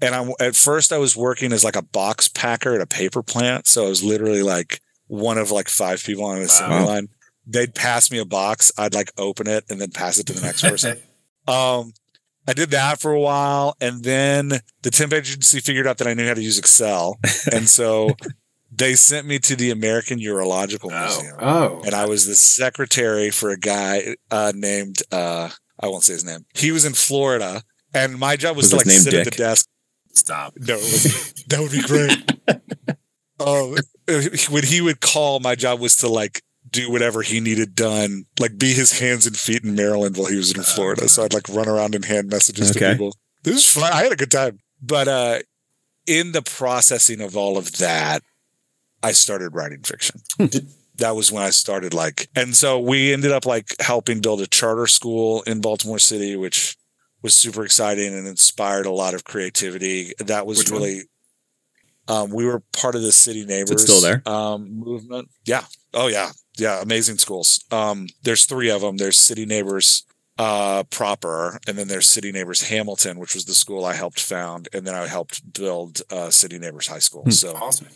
and I'm at first I was working as like a box packer at a paper plant, so I was literally like one of like five people on assembly Wow. line. They'd pass me a box, I'd like open it and then pass it to the next <laughs> person. Um, I did that for a while, and then the temp agency figured out that I knew how to use Excel, and so <laughs> they sent me to the American Urological oh, Museum, oh, and I was the secretary for a guy uh, named uh, I won't say his name. He was in Florida, and my job was, Was to like name sit at the desk. stop. No, it was, that would be great. <laughs> um, when he would call, my job was to like do whatever he needed done, like be his hands and feet in Maryland while he was in Florida. So I'd like run around and hand messages to people. This is fun. I had a good time. But uh, in the processing of all of that, I started writing fiction. <laughs> that was when I started like, and so we ended up like helping build a charter school in Baltimore City, which was super exciting and inspired a lot of creativity. That was Which really, um, we were part of the city neighbors still there? um, movement. Yeah. Oh yeah. Yeah. Amazing schools. Um, there's three of them. There's city neighbors uh proper and then there's city neighbors hamilton which was the school i helped found and then i helped build uh city neighbors high school Hmm. so Awesome.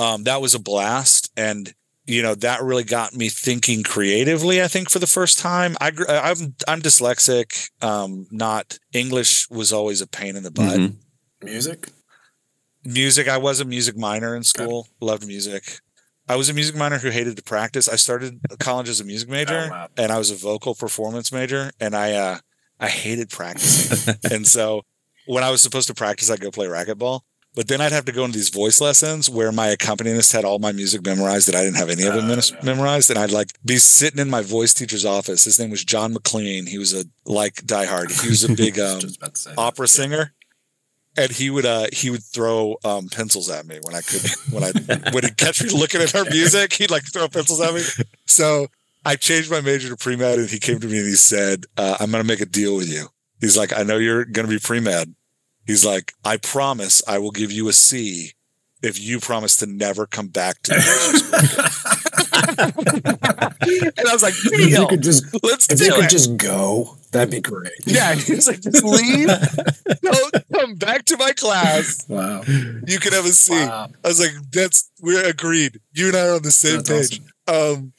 Um, that was a blast. And you know that really got me thinking creatively i think for the first time. I i'm i'm dyslexic. Um not english was always a pain in the butt. Mhm. Music. music i was a music minor in school. Loved music. I was a music minor who hated to practice. I started college as a music major Oh, wow. and i was a vocal performance major and i uh i hated practicing. <laughs> And so when i was supposed to practice i'd go play racquetball but then I'd have to go into these voice lessons where my accompanist had all my music memorized that I didn't have any of it menis- no. memorized. And I'd like be sitting in my voice teacher's office. His name was John McLean. He was a like diehard. He was a big <laughs> um, opera singer. And he would uh he would throw um pencils at me when I could when I <laughs> when he'd catch me looking at her music, he'd like throw pencils at me. So I changed my major to pre med and he came to me and he said, uh, I'm gonna make a deal with you. He's like, I know you're gonna be pre med. He's like, I promise I will give you a C if you promise to never come back to me. <laughs> and I was like, If you could just, Let's if do you could just go, that'd be great. Yeah, he was like, just leave. Don't come back to my class. Wow. You can have a C. I Wow. was like, that's we're agreed. You and I are on the same That's page. Um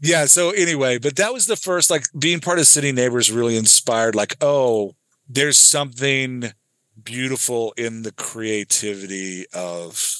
yeah, so anyway, but that was the first like being part of City Neighbors really inspired like, oh, there's something beautiful in the creativity of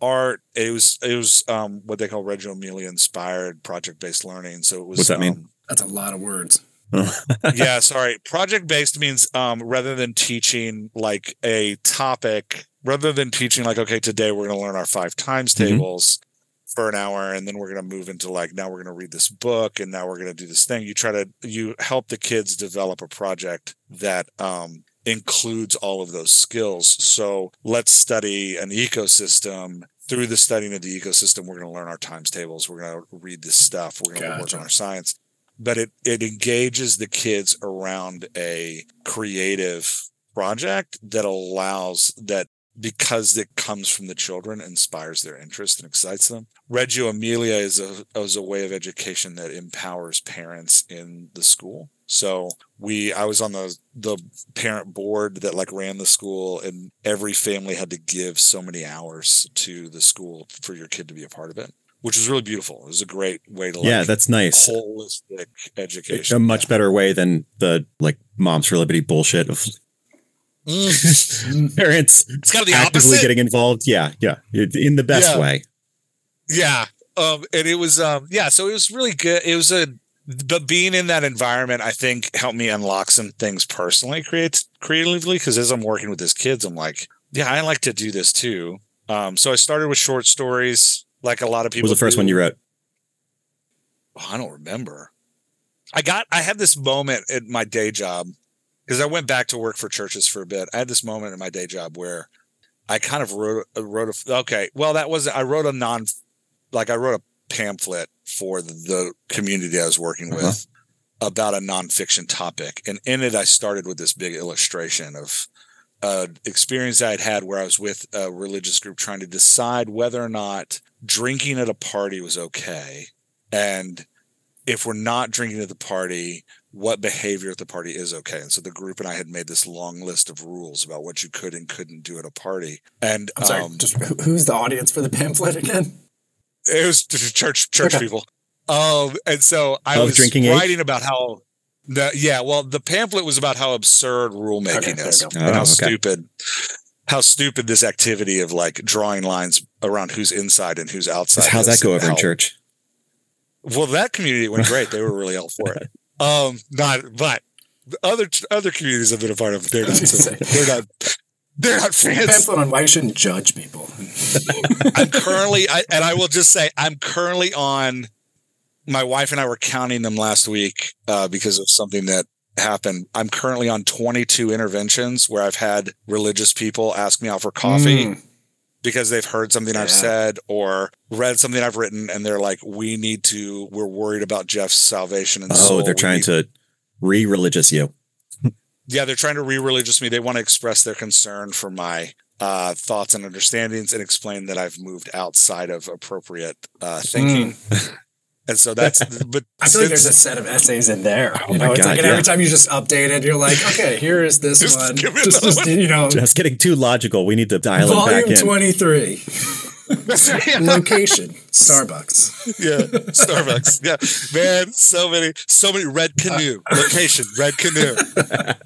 art. It was it was um what they call Reggio Emilia inspired project based learning. So it was What's that mean? um, That's a lot of words. <laughs> yeah, sorry. Project based means um, rather than teaching like a topic, rather than teaching like, okay, today we're going to learn our five times Mhm. tables for an hour, and then we're going to move into like now we're going to read this book, and now we're going to do this thing. You try to you help the kids develop a project that um, includes all of those skills. So let's study an ecosystem. Through the studying of the ecosystem, we're going to learn our times tables. We're going to read this stuff. We're going to work on our science but it it engages the kids around a creative project that allows that because it comes from the children inspires their interest and excites them reggio emilia is a is a way of education that empowers parents in the school so we i was on the the parent board that like ran the school and every family had to give so many hours to the school for your kid to be a part of it which was really beautiful it was a great way to like yeah, that's nice. holistic education. A much better way than the like moms for liberty bullshit of Mm. <laughs> parents it's kind of the actively opposite. getting involved. Yeah, yeah, in the best Yeah. way. yeah. Um, and it was um, yeah. So it was really good. It was a but being in that environment, I think helped me unlock some things personally, create creatively. Because as I'm working with these kids, I'm like, yeah, I like to do this too. Um, so I started with short stories, like a lot of people. What was the first do. one you wrote? Oh, I don't remember. I got I had this moment at my day job because I went back to work for churches for a bit. I had this moment in my day job where I kind of wrote wrote a okay. Well, that was I wrote a non like I wrote a pamphlet for the community I was working Uh-huh. with about a nonfiction topic, and in it I started with this big illustration of uh, experience I had had where I was with a religious group trying to decide whether or not drinking at a party was okay, and if we're not drinking at the party, what behavior at the party is okay. And so the group and I had made this long list of rules about what you could and couldn't do at a party. And I'm sorry, um, just who's the audience for the pamphlet again? it was just church church Okay. people. Um, and so I Of was drinking age? writing about how the yeah, well, the pamphlet was about how absurd rulemaking Okay, there is you and Oh, how okay. stupid how stupid this activity of like drawing lines around who's inside and who's outside. How's that go and over in church? Well, that community went great. They were really all for it. <laughs> Um, not but other other communities I've been a part of, they're not. So, they're not. They're not fans. On why you shouldn't judge people. <laughs> I'm currently, I, and I will just say, I'm currently on. My wife and I were counting them last week uh, because of something that happened. I'm currently on 22 interventions where I've had religious people ask me out for coffee Mm. Because they've heard something I've said or read something I've written, and they're like, "We need to. We're worried about Jeff's salvation and Oh, soul. they're trying need to re-religious you. <laughs> yeah, they're trying to re-religious me. They want to express their concern for my uh, thoughts and understandings and explain that I've moved outside of appropriate uh, thinking. <laughs> and so that's, but. I feel like there's a set of essays in there. Oh you my know, it's God, like yeah. every time you just update it, you're like, okay, here is this Just one. give me Just, just, one. you know, Just getting too logical. We need to dial it back volume in. 23, <laughs> location, Starbucks. yeah, Starbucks. Yeah, man, so many, so many. Red canoe location, red canoe.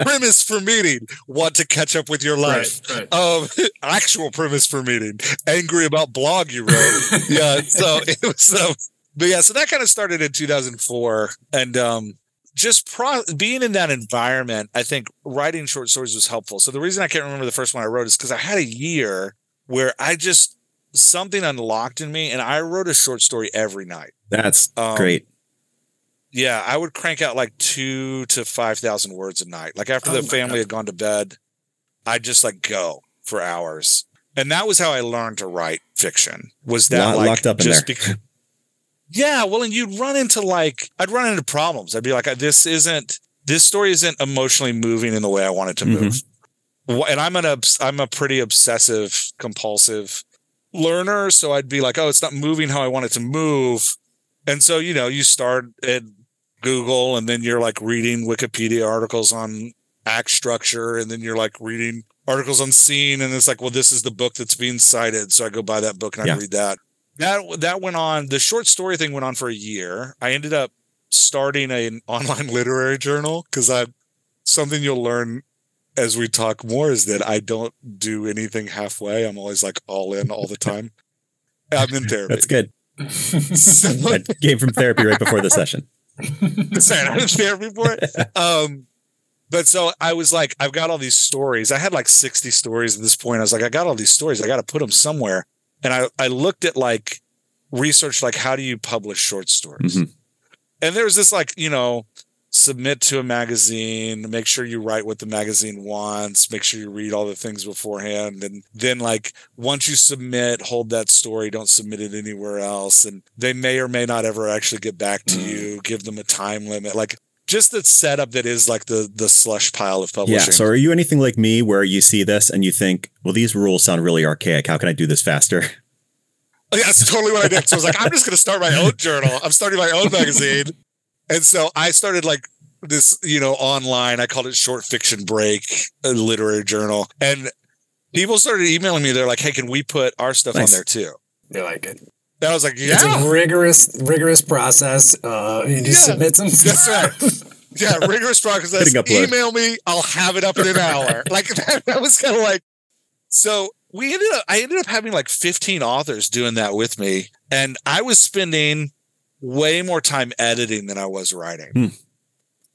premise for meeting: want to catch up with your life. Right, right. Um, <laughs> actual premise for meeting: angry about blog you wrote. <laughs> yeah, so it was. Um, but yeah, so that kind of started in 2004, and um, just pro- being in that environment, I think writing short stories was helpful. So the reason I can't remember the first one I wrote is because I had a year where I just something unlocked in me, and I wrote a short story every night. That's Um, great. Yeah, I would crank out like two to five thousand words a night. Like after Oh the family God. had gone to bed, I'd just like go for hours, and that was how I learned to write fiction. Was that Lot like locked up in just there. bec- yeah, well, and you'd run into like I'd run into problems. I'd be like, uh, this isn't this story isn't emotionally moving in the way I want it to move. Mm-hmm. Wh- And I'm an I'm a pretty obsessive compulsive learner, so I'd be like, oh, it's not moving how I want it to move. And so, you know, you start at Google and then you're like reading Wikipedia articles on act structure and then you're like reading articles on scene and it's like, well, this is the book that's being cited. So I go buy that book and I Yeah. read that. That that went on. The short story thing went on for a year. I ended up starting an <laughs> online literary journal because I something you'll learn as we talk more is that I don't do anything halfway. I'm always like all in all the time. I'm in therapy. That's good. So- <laughs> I came from therapy right before the session. <laughs> Sorry, I was therapy for it. Um, but so I was like, I've got all these stories. I had like 60 stories at this point. I was like, I got all these stories. I got to put them somewhere. And I, I looked at like research, like how do you publish short stories? Mhm. And there was this like, you know, submit to a magazine, make sure you write what the magazine wants, make sure you read all the things beforehand. And then like once you submit, hold that story, don't submit it anywhere else. And they may or may not ever actually get back to Mm. you, give them a time limit. Like just the setup that is like the the slush pile of publishing. Yeah. So are you anything like me where you see this and you think, well, these rules sound really archaic. How can I do this faster? <laughs> Oh, yeah, that's totally what I did. So I was like, I'm just going to start my own journal. I'm starting my own magazine. And so I started like this, you know, online. I called it Short Fiction Break, a literary journal. And people started emailing me. They're like, hey, can we put our stuff Nice. on there too? They like it. And I was like, It's yeah. a rigorous, rigorous process. Uh, you just Yeah, submit some That's <laughs> right. Yeah, rigorous process. Email me. I'll have it up in an hour. <laughs> Like that, that was kind of like. So we ended up. I ended up having like 15 authors doing that with me, and I was spending way more time editing than I was writing, Hmm.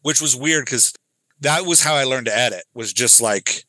which was weird because that was how I learned to edit. Was just like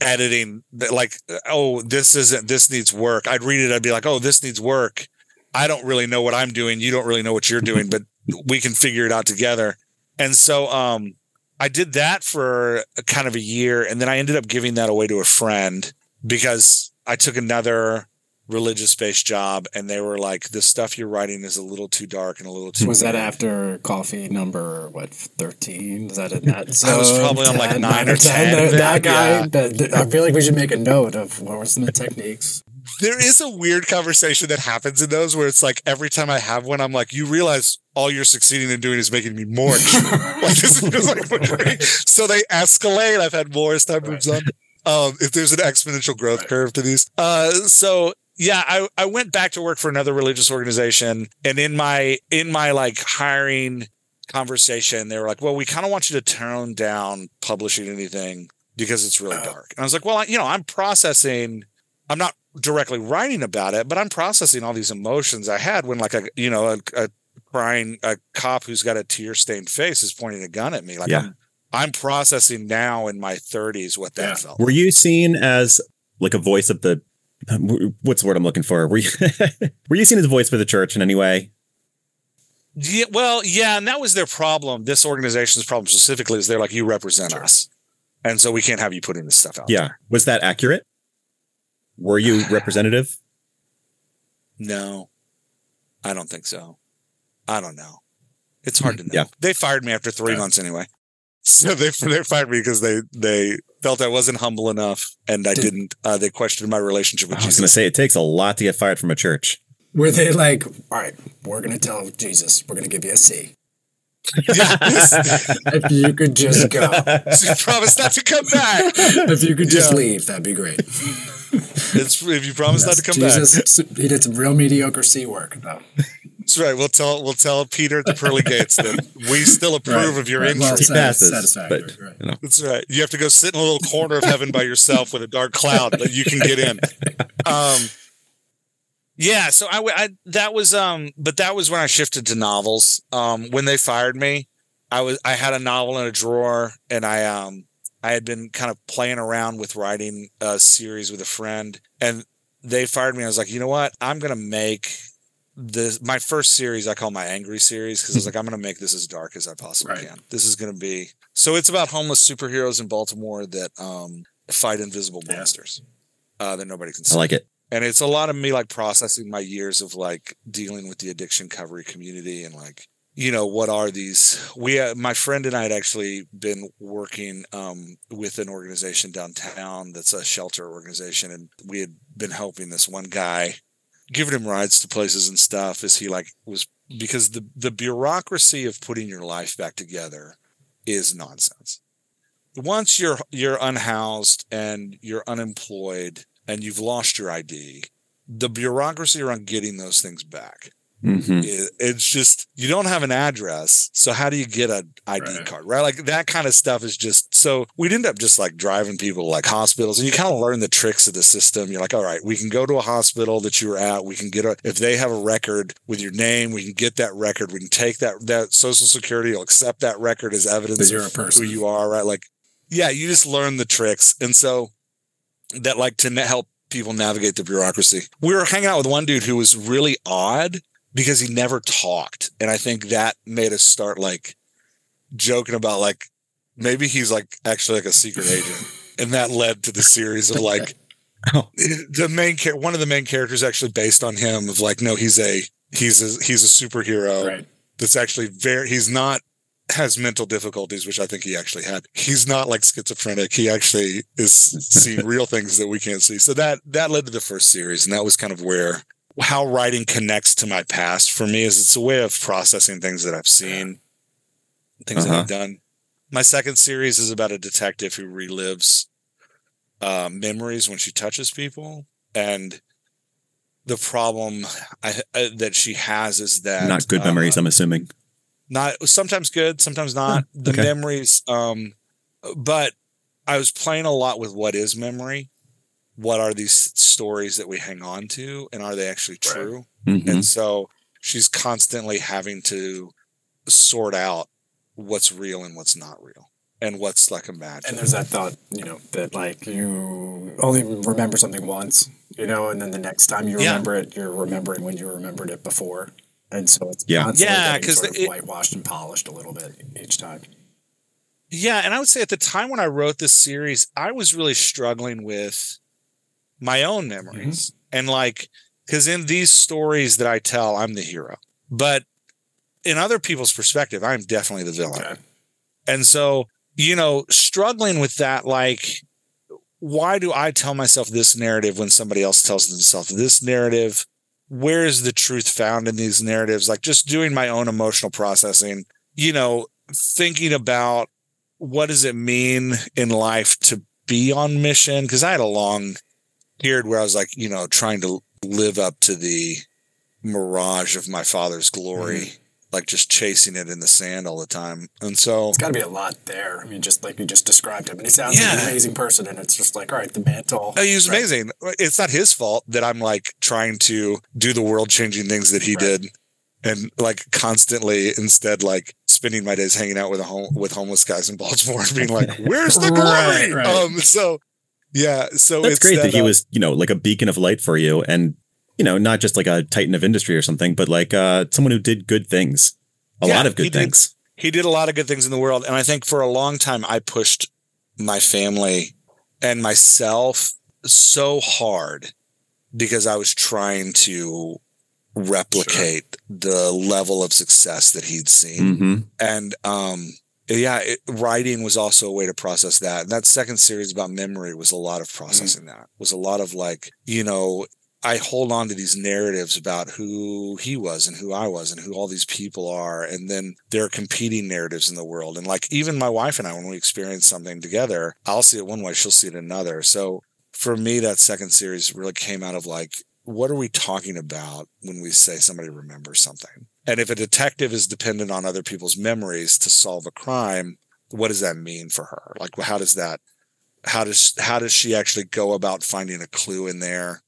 editing, like oh this isn't this needs work. I'd read it, I'd be like oh this needs work. I don't really know what I'm doing. You don't really know what you're doing, but we can figure it out together. And so um I did that for kind of a year and then I ended up giving that away to a friend because I took another religious based job and they were like the stuff you're writing is a little too dark and a little too Was that after coffee number what thirteen? Is that in <laughs> that? I was zone? probably on, like, 10, nine or <laughs> 10 That, of that that, guy. yeah. that- that- I feel like we should make a note of what were some of the techniques. there is a weird conversation that happens in those where it's like every time I have one, I'm like, you realize all you're succeeding in doing is making me more. <laughs> like this is just like so they escalate. I've had more as time moves on. Um, if there's an exponential growth Right. curve to these, uh, so yeah, I I went back to work for another religious organization, and in my in my like hiring conversation, they were like, well, we kind of want you to tone down publishing anything because it's really Oh. dark. And I was like, well, I, you know, I'm processing. I'm not directly writing about it, but I'm processing all these emotions I had when, like, a you know, a, a crying a cop who's got a tear stained face is pointing a gun at me. Like, Yeah. I'm, I'm processing now in my 30s what that Yeah. felt. Were you seen as like a voice of the <laughs> what's the word I'm looking for? Were you <laughs> were you seen as a voice for the church in any way? Yeah, well, yeah, and that was their problem. This organization's problem specifically is they're like, you represent Sure. us, and so we can't have you putting this stuff out. Yeah. Was that accurate? Were you <sighs> representative? No, I don't think so. I don't know. It's hard hmm, to know. Yeah. They fired me after three Yeah. months anyway. <laughs> So they they fired me because they they felt I wasn't humble enough and I Did- didn't. Uh, they questioned my relationship with Jesus. I was going to say it takes a lot to get fired from a church. Were they like, all right, we're gonna tell Jesus, we're gonna give you a C. <laughs> if you could just go, So promise not to come back. if you could just Yeah. leave, that'd be great. It's if you promise not to come back. Jesus, he did some real mediocre C work though. That's right. We'll tell we'll tell Peter at the pearly gates that we still approve of your Right. entry. Well, passes, satisfactory, but right. you know, That's right. You have to go sit in a little corner of heaven by yourself with a dark cloud that you can get in. Um, yeah. So I, I that was um, but that was when I shifted to novels. Um, when they fired me, I was I had a novel in a drawer, and I um I had been kind of playing around with writing a series with a friend, and they fired me. I was like, you know what? I'm gonna make this my first series. I call my angry series because I was like, I'm gonna make this as dark as I possibly Right. can. This is gonna be so. It's about homeless superheroes in Baltimore that um fight invisible Yeah. monsters uh, that nobody can see I like it. and it's a lot of me like processing my years of like dealing with the addiction recovery community and like you know what are these we uh, my friend and i had actually been working um, with an organization downtown that's a shelter organization and we had been helping this one guy giving him rides to places and stuff as he like was because the the bureaucracy of putting your life back together is nonsense once you're you're unhoused and you're unemployed and you've lost your ID, the bureaucracy around getting those things back. Hmm i- It's just you don't have an address, so how do you get an ID Right. card? Right, like that kind of stuff is just so we'd end up just like driving people to like hospitals, and you kind of learn the tricks of the system. You're like, all right, we can go to a hospital that you were at. We can get a if they have a record with your name, we can get that record. We can take that that social security will accept that record as evidence you're a of person. who you are. Right, like yeah, you just learn the tricks, and so that like to help people navigate the bureaucracy. We were hanging out with one dude who was really odd because he never talked, and I think that made us start like joking about like maybe he's like actually like a secret agent, <laughs> and that led to the series of like <laughs> Oh. the main char- one of the main characters actually based on him of like no he's a he's a he's a superhero Right. that's actually very he's not has mental difficulties which i think he actually had. He's not like schizophrenic. He actually is seeing <laughs> real things that we can't see. So that that led to the first series and that was kind of where how writing connects to my past for me is it's a way of processing things that i've seen things that Uh-huh. i've done my second series is about a detective who relives uh, memories when she touches people and the problem I, I, that she has is that Not good uh, memories, I'm assuming. not sometimes good sometimes not the okay. memories um but i was playing a lot with what is memory what are these stories that we hang on to and are they actually Right. true Mhm. and so she's constantly having to sort out what's real and what's not real and what's like a imagined. And there's that thought, you know, that like you only remember something once, you know, and then the next time you Yeah. remember it, you're remembering when you remembered it before. And so it's Yeah. constantly Yeah, getting 'cause sort of it- whitewashed and polished a little bit each time. Yeah, and I would say at the time when I wrote this series, I was really struggling with my own memories. Mm-hmm. And like cuz in these stories that I tell, I'm the hero. But in other people's perspective, I'm definitely the villain. Okay. And so, you know, struggling with that like why do I tell myself this narrative when somebody else tells themselves this narrative? Where is the truth found in these narratives? Like just doing my own emotional processing, you know, thinking about what does it mean in life to be on mission? Because I had a long period where I was like, you know, trying to live up to the mirage of my father's glory, like just chasing it in the sand all the time. And so, It's got to be a lot there. I mean, just like you just described him. And he sounds like an amazing person. And it's just like, all right, the mantle. Oh, he was Right. amazing. It's not his fault that I'm like trying to do the world changing things that he Right. did, and like constantly instead like spending my days hanging out with a home with homeless guys in Baltimore and being like, <laughs> "Where's the glory?" Right. Um. So yeah. So That's it's great that he uh, was, you know, like a beacon of light for you and, you know, not just like a titan of industry or something, but like uh someone who did good things. A Yeah, lot of he good did. things. he did a lot of good things in the world and i think for a long time i pushed my family and myself so hard because i was trying to replicate the level of success that he'd seen hmm and um yeah it, writing was also a way to process that and that second series about memory was a lot of mm-hmm. processing that was a lot of like you know i hold on to these narratives about who he was and who i was and who all these people are and then there are competing narratives in the world and like even my wife and i when we experience something together i'll see it one way she'll see it another so for me that second series really came out of like what are we talking about when we say somebody remembers something and if a detective is dependent on other people's memories to solve a crime, what does that mean for her? Like, how does that, how does, how does she actually go about finding a clue in there?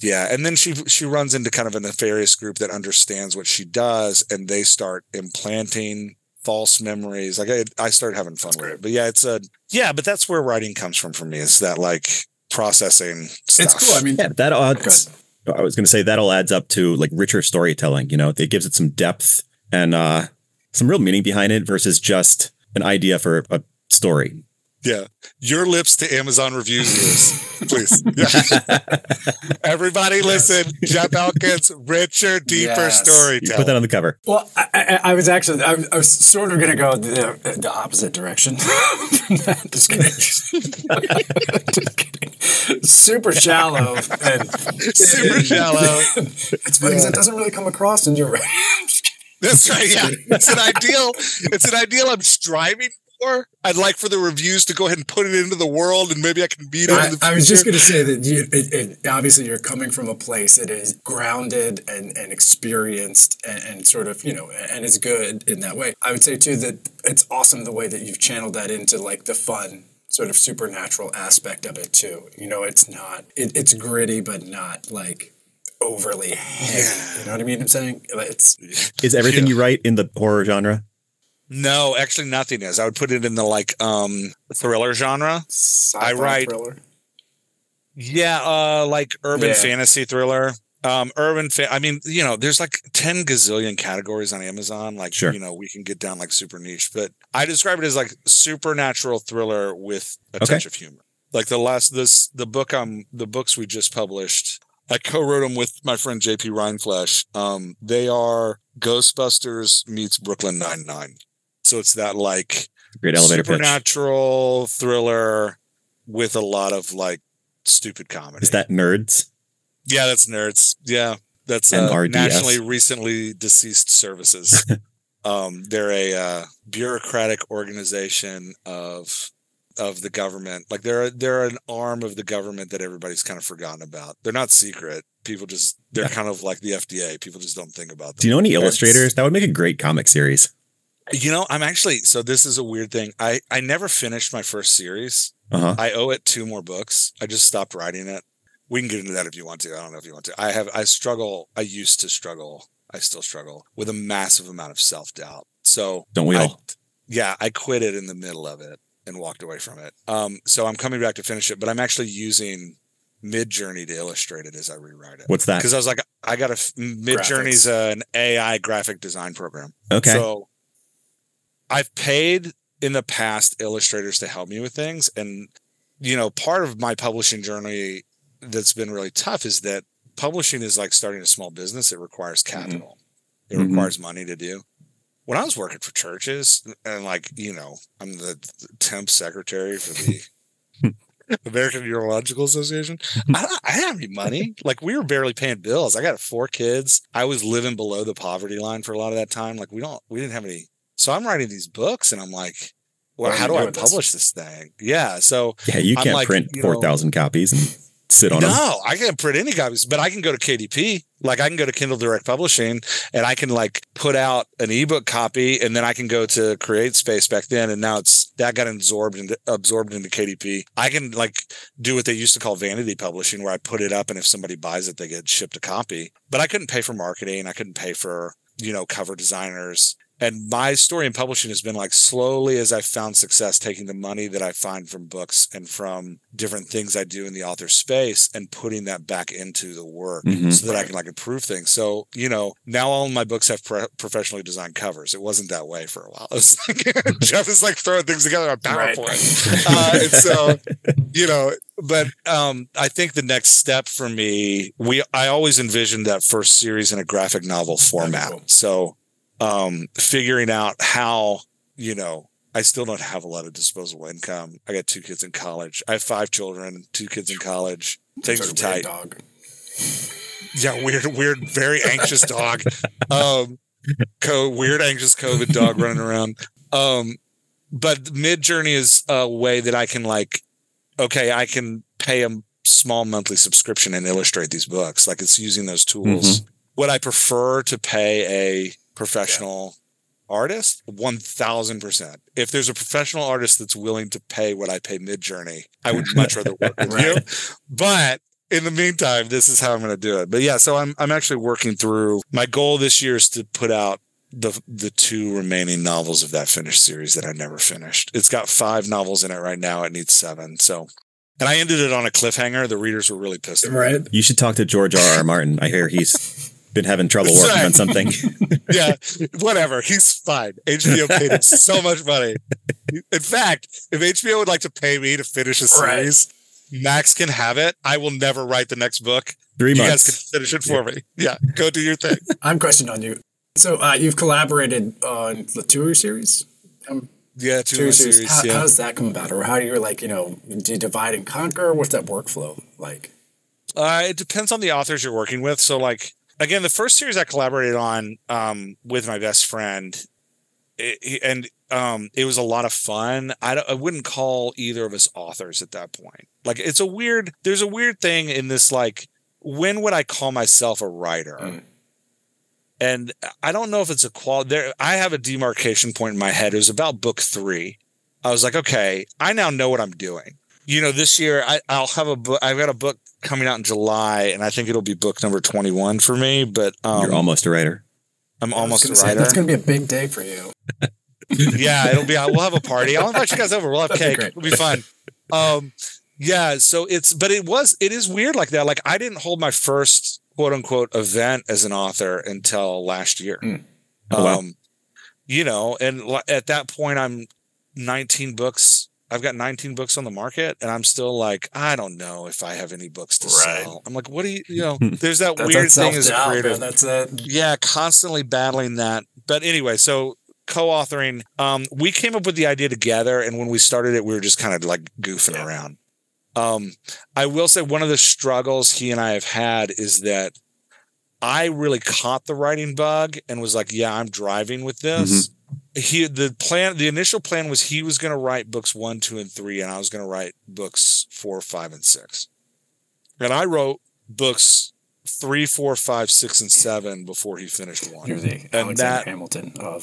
Yeah. And then she, she runs into kind of a nefarious group that understands what she does and they start implanting false memories. Like I, I started having fun with it, but yeah, it's a, yeah, but that's where writing comes from for me is that like processing stuff. It's cool. I mean, Yeah, that adds. I was going to say that all adds up to like richer storytelling. You know, it gives it some depth and uh some real meaning behind it versus just an idea for a story. Yeah. Your lips to Amazon reviews viewers, please. Yeah. <laughs> Everybody listen. Jeff Elkins, richer, deeper Yes. You put that on the cover. Well, I, I, I was actually, I, was- I was sort of going to go the, the opposite direction. <laughs> Just kidding. <laughs> Just kidding. Super shallow and Super shallow. It's funny because it doesn't really come across in your. I'm. That's right. Yeah. It's an ideal. It's an ideal I'm striving for. I'd like for the reviews to go ahead and put it into the world and maybe I can beat it I, in the I was just going to say that you, it, it, obviously you're coming from a place that is grounded and, and experienced and, and sort of, you know, and is good in that way. I would say too that it's awesome the way that you've channeled that into like the fun sort of supernatural aspect of it too. You know, it's not, it, it's gritty, but not like overly heavy. You know what I mean? I'm saying it's Is everything Yeah. you write in the horror genre? No, actually nothing is. I would put it in the like um thriller genre. sci-fi write- thriller. Yeah, uh like urban Yeah. fantasy thriller. Um urban fa- I mean, you know, there's like 10 gazillion categories on Amazon. Like, Sure. you know, we can get down like super niche, but I describe it as like supernatural thriller with a Okay. touch of humor. Like the last this the book um the books we just published, I co-wrote them with my friend JP Rindfleisch. Um they are Ghostbusters meets Brooklyn Nine-Nine. So it's that like Great elevator pitch. supernatural thriller with a lot of like stupid comedy. Is that nerds? Yeah, that's nerds. Yeah, that's uh, nationally recently deceased services. <laughs> um, they're a uh, bureaucratic organization of of the government. Like they're they're an arm of the government that everybody's kind of forgotten about. They're not secret. People just they're kind of like the FDA. People just don't think about them. Do you know any illustrators? That would make a great comic series. You know, I'm actually so this is a weird thing. I I never finished my first series. Uh huh. I owe it two more books. I just stopped writing it. We can get into that if you want to. I don't know if you want to. I have I struggle. I used to struggle I still struggle with a massive amount of self doubt. So Don't we I- all? yeah, I quit it in the middle of it and walked away from it. Um, so I'm coming back to finish it, but I'm actually using Midjourney to illustrate it as I rewrite it. What's that? Because I was like, I got a Midjourney's an AI graphic design program. Okay. So I've paid in the past illustrators to help me with things. And, you know, part of my publishing journey that's been really tough is that publishing is like starting a small business. It requires capital, it Mhm. requires money to do. When I was working for churches and like, you know, I'm the temp secretary for the <laughs> American Urological Association. I, don't- I didn't have any money. Like we were barely paying bills. I got four kids. I was living below the poverty line for a lot of that time. Like we don't, we didn't have any. So I'm writing these books, and I'm like, well, What how do do I with this? publish this thing? Yeah. So yeah, you I'm can't like, print you know- 4,000 copies and sit on them. no, I can't print any copies, but I can go to KDP. Like I can go to Kindle Direct Publishing and I can like put out an ebook copy and then I can go to Create Space back then. And now it's that got absorbed into absorbed into KDP. I can like do what they used to call vanity publishing where I put it up and if somebody buys it, they get shipped a copy. But I couldn't pay for marketing. I couldn't pay for, you know, cover designers. And my story in publishing has been like slowly as I've found success taking the money that I find from books and from different things I do in the author space and putting that back into the work Mhm. so that I can like improve things. So, you know, now all my books have pro- professionally designed covers. It wasn't that way for a while. <laughs> It was like, <laughs> Jeff is like throwing things together on Right. PowerPoint. <laughs> uh, and so, you know, but um, I think the next step for me, we I always envisioned that first series in a graphic novel format. cool. So, um, figuring out how, you know, I still don't have a lot of disposable income. I got two kids in college. I have five children, two kids in college. Things are tight. dog. Yeah, weird, weird, very anxious dog. Um, co- weird, anxious COVID dog running around. Um, but Midjourney is a way that I can like, okay, I can pay a small monthly subscription and illustrate these books. Like it's using those tools. Would I prefer to pay a professional artist? One thousand percent. If there's a professional artist that's willing to pay what I pay midjourney I would <laughs> much rather work with you. But in the meantime, this is how I'm going to do it. But yeah, so I'm I'm actually working through. My goal this year is to put out the the two remaining novels of that finished series that I never finished. It's got five novels in it right now. It needs seven. So, and I ended it on a cliffhanger. The readers were really pissed. at me. Right. You should talk to George R. R. Martin. I hear he's <laughs> been having trouble working right. on something. <laughs> yeah, whatever. He's fine. HBO paid him <laughs> so much money. In fact, if HBO would like to pay me to finish a Right. series, Max can have it. I will never write the next book. Three You guys can finish it for me. Yeah, go do your thing. <laughs> I'm questioning on you. So uh, you've collaborated on the tour series. Um, Yeah, two tour series. series. How, yeah. how does that come about, or how do you like you know do you divide and conquer? What's that workflow like? Uh, it depends on the authors you're working with. So, like, again, the first series I collaborated on um, with my best friend, it, and um, it was a lot of fun. I, I wouldn't call either of us authors at that point. Like, it's a weird. There's a weird thing in this. Like, when would I call myself a writer? Mm. And I don't know if it's a qual. There, I have a demarcation point in my head. It was about book three. I was like, okay, I now know what I'm doing. You know, this year I, I'll have a book. I've got a book coming out in July, and I think it'll be book number 21 for me. But um, You're almost a writer. I'm almost a gonna say, writer. That's going to be a big day for you. <laughs> yeah, it'll be. We'll have a party. I'll invite you guys over. We'll have That'd cake. great. It'll be fun. Um, yeah. So it's, but it was, it is weird like that. Like I didn't hold my first quote unquote event as an author until last year. Mm. Oh, wow. Um, you know, and li- at that point, I'm 19 books. I've got 19 books on the market, and I'm still like, I don't know if I have any books to Right. sell. I'm like, what do you, you <laughs> know? There's that That's weird that thing as a self-doubt, creative man. That's it. yeah constantly battling that but anyway so co-authoring um we came up with the idea together and when we started it we were just kind of like goofing Yeah. around um i will say one of the struggles he and i have had is that i really caught the writing bug and was like yeah i'm driving with this he the plan the initial plan was he was going to write books one two and three and i was going to write books four five and six and i wrote books three, four, five, six, and seven before he finished one. You're the And Alexander that- Hamilton of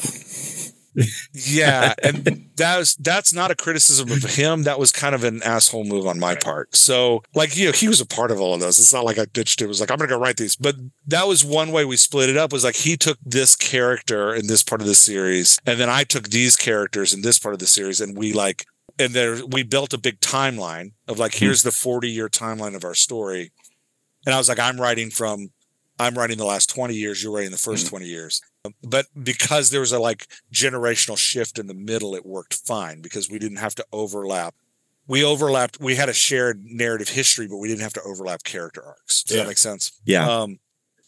yeah, and <laughs> that was that's not a criticism of him. That was kind of an asshole move on my part. So, like, you know, he was a part of all of those. It's not like I ditched it. It was like I'm gonna go write these. But that was one way we split it up. Was like he took this character in this part of the series, and then I took these characters in this part of the series, and we like, and there we built a big timeline of like, here's the 40 year timeline of our story. And I was like, I'm writing from I'm writing the last 20 years, you're writing the 1st Mhm. 20 years. But because there was a like generational shift in the middle, it worked fine because we didn't have to overlap. We overlapped, we had a shared narrative history, but we didn't have to overlap character arcs. Does Yeah. that make sense? Yeah. Um,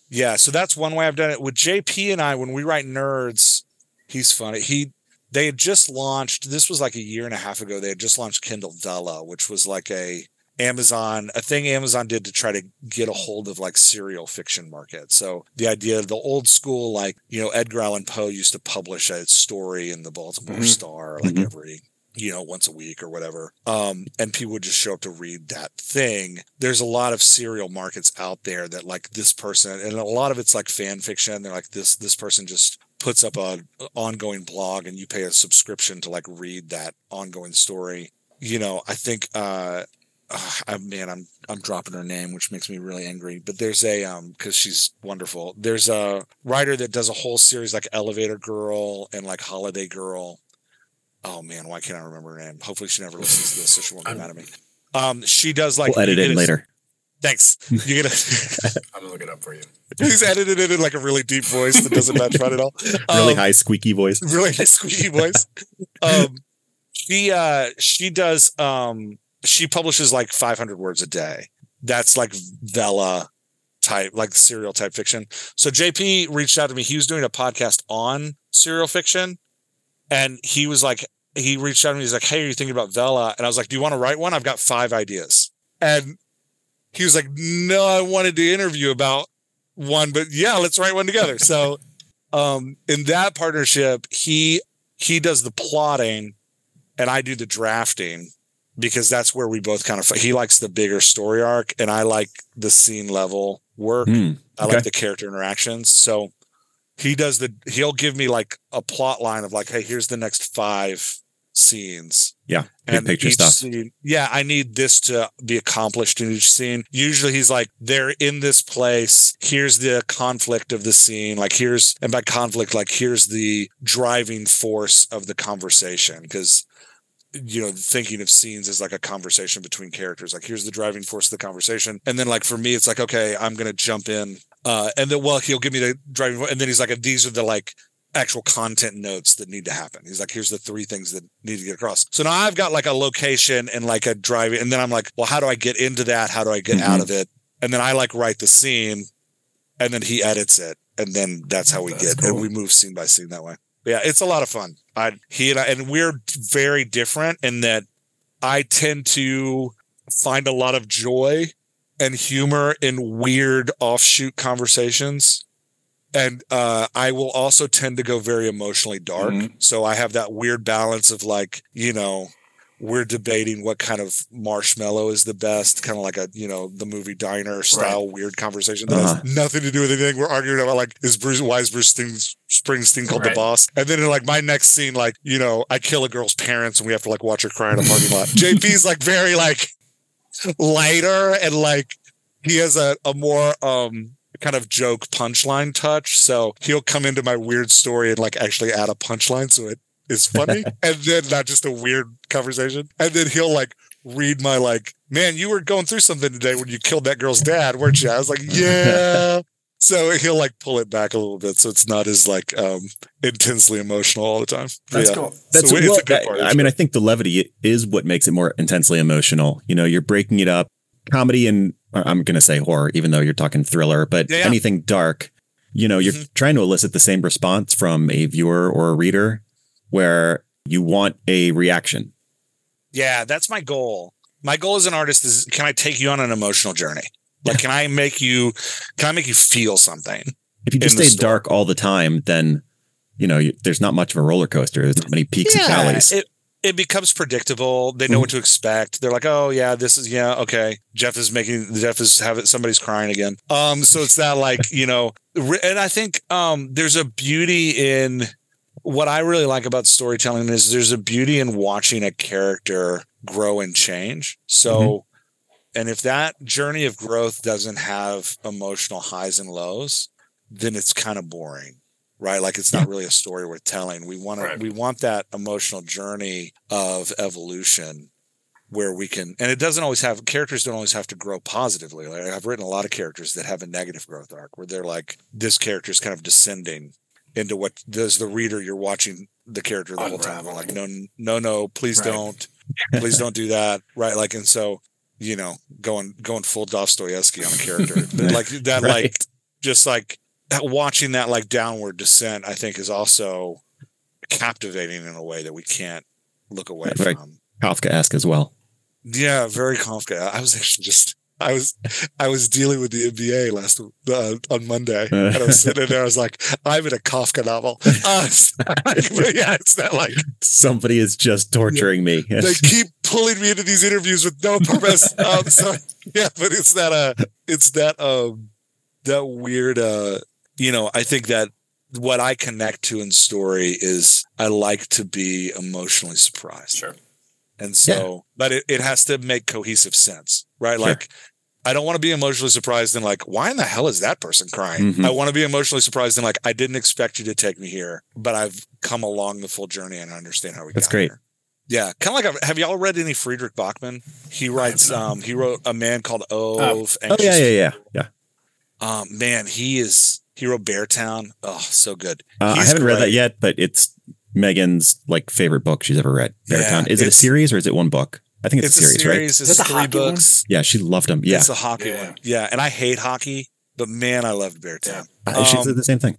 yeah. So that's one way I've done it. With JP and I, when we write nerds, he's funny. He they had just launched this was like a year and a half ago, they had just launched Kindle Vella, which was like a Amazon, a thing Amazon did to try to get a hold of like serial fiction market. So the idea of the old school, like, you know, Edgar Allan Poe used to publish a story in the Baltimore Mhm. Star like Mhm. every you know, once a week or whatever. Um, and people would just show up to read that thing. There's a lot of serial markets out there that like this person, and a lot of it's like fan fiction. They're like this this person just puts up a ongoing blog, and you pay a subscription to like read that ongoing story. You know, I think. uh uh, I, man, I'm I'm dropping her name, which makes me really angry. But there's a um because she's wonderful. There's a writer that does a whole series like Elevator Girl and like Holiday Girl. Oh man, why can't I remember her name? Hopefully she never listens to this, so she won't be mad at me. Um, she does like we'll edit you it get in a- later. Thanks. You get a <laughs> I'm gonna look it up for you. he's edited it in like a really deep voice that doesn't match mine at all. <laughs> Really Um, high squeaky voice. really nice squeaky voice. <laughs> Um, she uh she does um she publishes like 500 words a day. That's like Vella type, like serial type fiction. So JP reached out to me. He was doing a podcast on serial fiction, and he was like, he reached out to me. He's like, "Hey, are you thinking about Vella?" And I was like, "Do you want to write one? I've got five ideas." And he was like, "No, I wanted to interview about one, but yeah, let's write one together." So, <laughs> um, in that partnership, he he does the plotting, and I do the drafting because that's where we both kind of he likes the bigger story arc, and I like the scene level work. Hmm. I like the character interactions. So he does the he'll give me like a plot line of like, hey, here's the next five scenes. Yeah, big picture stuff. Scene, yeah, I need this to be accomplished in each scene. Usually he's like, they're in this place. Here's the conflict of the scene. Like here's and by conflict, like here's the driving force of the conversation. Because you know, thinking of scenes as like a conversation between characters. Like, here's the driving force of the conversation. And then, like, for me, it's like, okay, I'm going to jump in. Uh, and then, well, he'll give me the driving. And then he's like, these are the like actual content notes that need to happen. He's like, here's the three things that need to get across. So now I've got like a location and like a driving. And then I'm like, well, how do I get into that? How do I get out Mhm. of it? And then I like write the scene and then he edits it. And then that's how we That's get, cool. and we move scene by scene that way. Yeah, it's a lot of fun. I he and I and we're very different in that I tend to find a lot of joy and humor in weird offshoot conversations. And uh, I will also tend to go very emotionally dark. Mhm. So I have that weird balance of like, you know, we're debating what kind of marshmallow is the best, kind of like a, you know, the movie diner style weird conversation that Uh-huh. has nothing to do with anything. We're arguing about like, is Bruce, why is Bruce Sting- Springsteen called the boss? And then in like my next scene, like, you know, I kill a girl's parents and we have to like watch her cry in a parking lot. <laughs> JP's like very like lighter and like he has a, a more um kind of joke punchline touch. So he'll come into my weird story and like actually add a punchline so it is funny <laughs> and then not just a weird conversation. And then he'll like read my like, man, you were going through something today when you killed that girl's dad, weren't you? I was like, yeah. <laughs> So he'll like pull it back a little bit, so it's not as like um intensely emotional all the time. That's yeah. cool. That's So it's a well, good part I, I mean. I think the levity is what makes it more intensely emotional. You know, you're breaking it up. Comedy and I'm going to say horror, even though you're talking thriller, but Yeah, yeah. anything dark. You know, you're Mhm. trying to elicit the same response from a viewer or a reader, where you want a reaction. Yeah, that's my goal. My goal as an artist is can I take you on an emotional journey? Like, can I make you, can I make you feel something? If you just stay story. dark all the time, then you know you, there's not much of a roller coaster. There's not many peaks and valleys. it it becomes predictable. They know Mhm. what to expect. They're like, oh yeah, this is yeah, okay. Jeff is making Jeff is having somebody's crying again. Um, so it's that like <laughs> you know, re- and I think um, there's a beauty in what I really like about storytelling is there's a beauty in watching a character grow and change. So, mm-hmm. and if that journey of growth doesn't have emotional highs and lows, then it's kind of boring, right? Like it's not really a story worth telling. We want right. to, we want that emotional journey of evolution where we can, and it doesn't always have characters don't always have to grow positively. Like I've written a lot of characters that have a negative growth arc where they're like, this character is kind of descending into what does the reader you're watching the character the whole time. We're like, no, no, no, please right. don't, please don't do that. <laughs> Right. Like, and so, you know, going, going full Dostoevsky on a character <laughs> like that, right. like just like watching that like downward descent, I think is also captivating in a way that we can't look away from. Kafka-esque as well. Yeah, very Kafka. I was actually just I was I was dealing with the NBA last uh, on Monday, and I was sitting there. I was like, I'm in a Kafka novel. Uh, <laughs> yeah, it's not like somebody is just torturing yeah, me. they keep pulling me into these interviews with no purpose. <laughs> um, so yeah, but it's that uh, it's that um, that weird uh, you know. I think that what I connect to in story is I like to be emotionally surprised. Sure. And so, yeah. but it, it has to make cohesive sense, right? Sure. Like, I don't want to be emotionally surprised and like, why in the hell is that person crying? Mm-hmm. I want to be emotionally surprised and like, I didn't expect you to take me here, but I've come along the full journey and I understand how we got there. That's great. Here. Yeah, kind of like have y'all read any Fredrik Backman? He writes. Um, he wrote a man called Ove. Oh, oh yeah, yeah, yeah, yeah. Um, man, he is. He wrote Beartown. Oh, so good. Uh, I haven't great. read that yet, but it's Megan's like favorite book she's ever read. Beartown. Yeah, is it a series or is it one book? I think it's, it's a series, a series right? It's three books. One? Yeah, she loved them. Yeah, it's a hockey yeah. one. Yeah, and I hate hockey, but man, I loved Beartown. Yeah. Um, she said the same thing.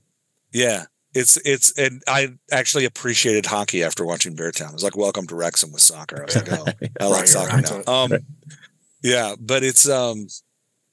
Yeah, it's it's and I actually appreciated hockey after watching Beartown. It was like welcome to Wrexham with soccer. I was like, oh, <laughs> I like soccer now. Um, yeah, but it's um,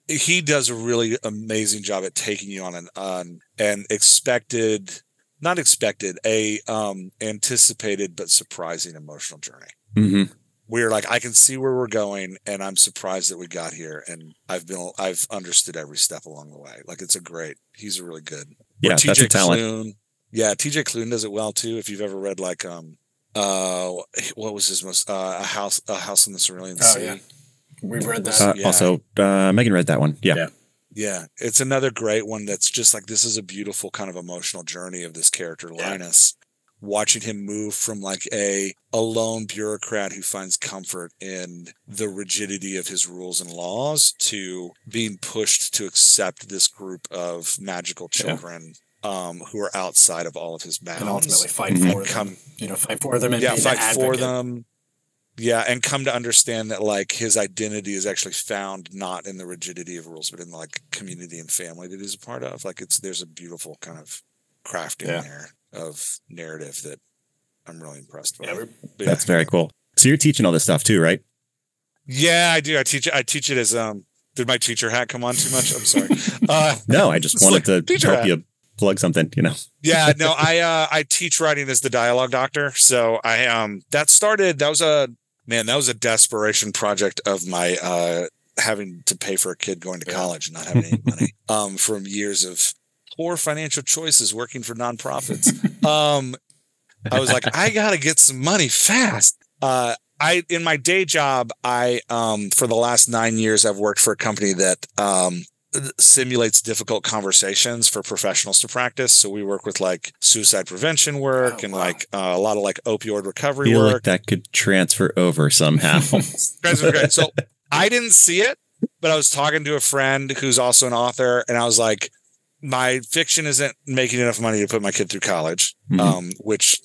he does a really amazing job at taking you on an on an expected not expected, a um, anticipated but surprising emotional journey. Mm-hmm. We're like, I can see where we're going, and I'm surprised that we got here, and I've been, I've understood every step along the way. Like, it's a great. He's a really good. Yeah, TJ that's a talent. Klune, yeah, TJ Klune does it well too. If you've ever read like, um, uh, what was his most uh, a house, a house in the Cerulean oh, Sea. Yeah. We've read that. Uh, yeah. Also, uh, Megan read that one. Yeah. yeah. Yeah, it's another great one that's just like this is a beautiful kind of emotional journey of this character Linus. Watching him move from like a a lone bureaucrat who finds comfort in the rigidity of his rules and laws to being pushed to accept this group of magical children yeah. um, who are outside of all of his bounds and ultimately fight mm-hmm. for them. You know, fight for them. yeah, fight for them yeah and come to understand that like his identity is actually found not in the rigidity of rules but in like community and family that he's a part of like it's there's a beautiful kind of crafting yeah. there of narrative that i'm really impressed by yeah, that's very cool. So you're teaching all this stuff too right? Yeah i do. I teach i teach it as um did my teacher hat come on too much? I'm sorry. <laughs> Uh no i just <laughs> wanted like, to help hat. you plug something, you know. <laughs> yeah, no, I uh I teach writing as the dialogue doctor. So I um that started that was a man, that was a desperation project of my uh, having to pay for a kid going to college and not having any money. Um, from years of poor financial choices working for nonprofits. <laughs> Um, I was like, I got to get some money fast. Uh, I in my day job, I um, for the last nine years, I've worked for a company that um, simulates difficult conversations for professionals to practice. So we work with like suicide prevention work oh, and wow. like uh, a lot of like opioid recovery feel work. Like that could transfer over somehow. <laughs> so I didn't see it, but I was talking to a friend who's also an author, and I was like, my fiction isn't making enough money to put my kid through college, mm-hmm. um, which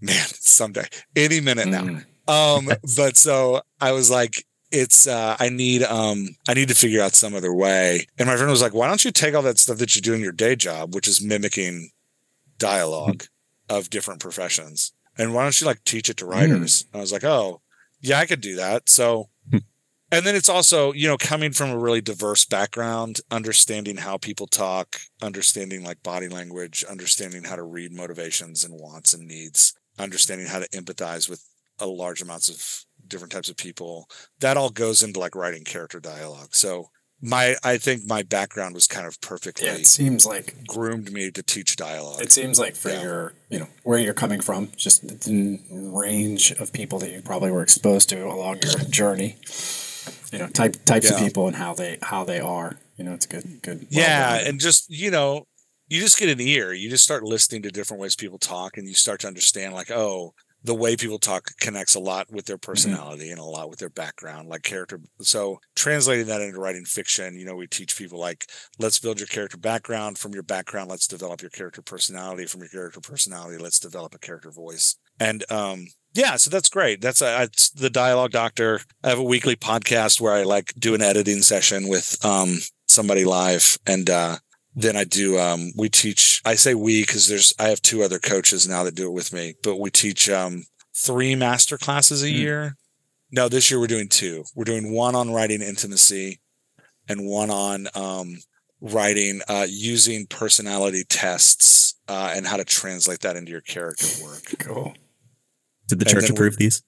man, <laughs> someday, any minute now. Mm. Um, but so I was like, it's uh, I need um I need to figure out some other way. And my friend was like, why don't you take all that stuff that you do in your day job, which is mimicking dialogue of different professions, and why don't you like teach it to writers? Mm. I was like, oh, yeah, I could do that. So. And then it's also, you know, coming from a really diverse background, understanding how people talk, understanding like body language, understanding how to read motivations and wants and needs, understanding how to empathize with a large amounts of different types of people. That all goes into like writing character dialogue. So my I think my background was kind of perfectly Yeah, it seems like groomed me to teach dialogue. it seems like for Yeah. your you know where you're coming from, just the range of people that you probably were exposed to along your journey. You know, type types of people and how they how they are. You know, it's good good. yeah, well-rounded. and just you know, you just get an ear. You just start listening to different ways people talk, and you start to understand like, oh, the way people talk connects a lot with their mm-hmm. personality and a lot with their background, like character. So translating that into writing fiction, you know, we teach people like, let's build your character background. From your background, let's develop your character personality. From your character personality, let's develop a character voice. And um, yeah, so that's great. That's uh, it's the Dialogue Doctor. I have a weekly podcast where I like do an editing session with um somebody live, and uh, then I do. Um, we teach. I say we because there's. I have two other coaches now that do it with me, but we teach um three master classes a Hmm. year. No, this year we're doing two. We're doing one on writing intimacy, and one on um writing uh, using personality tests uh, and how to translate that into your character work. cool. Did the church approve these?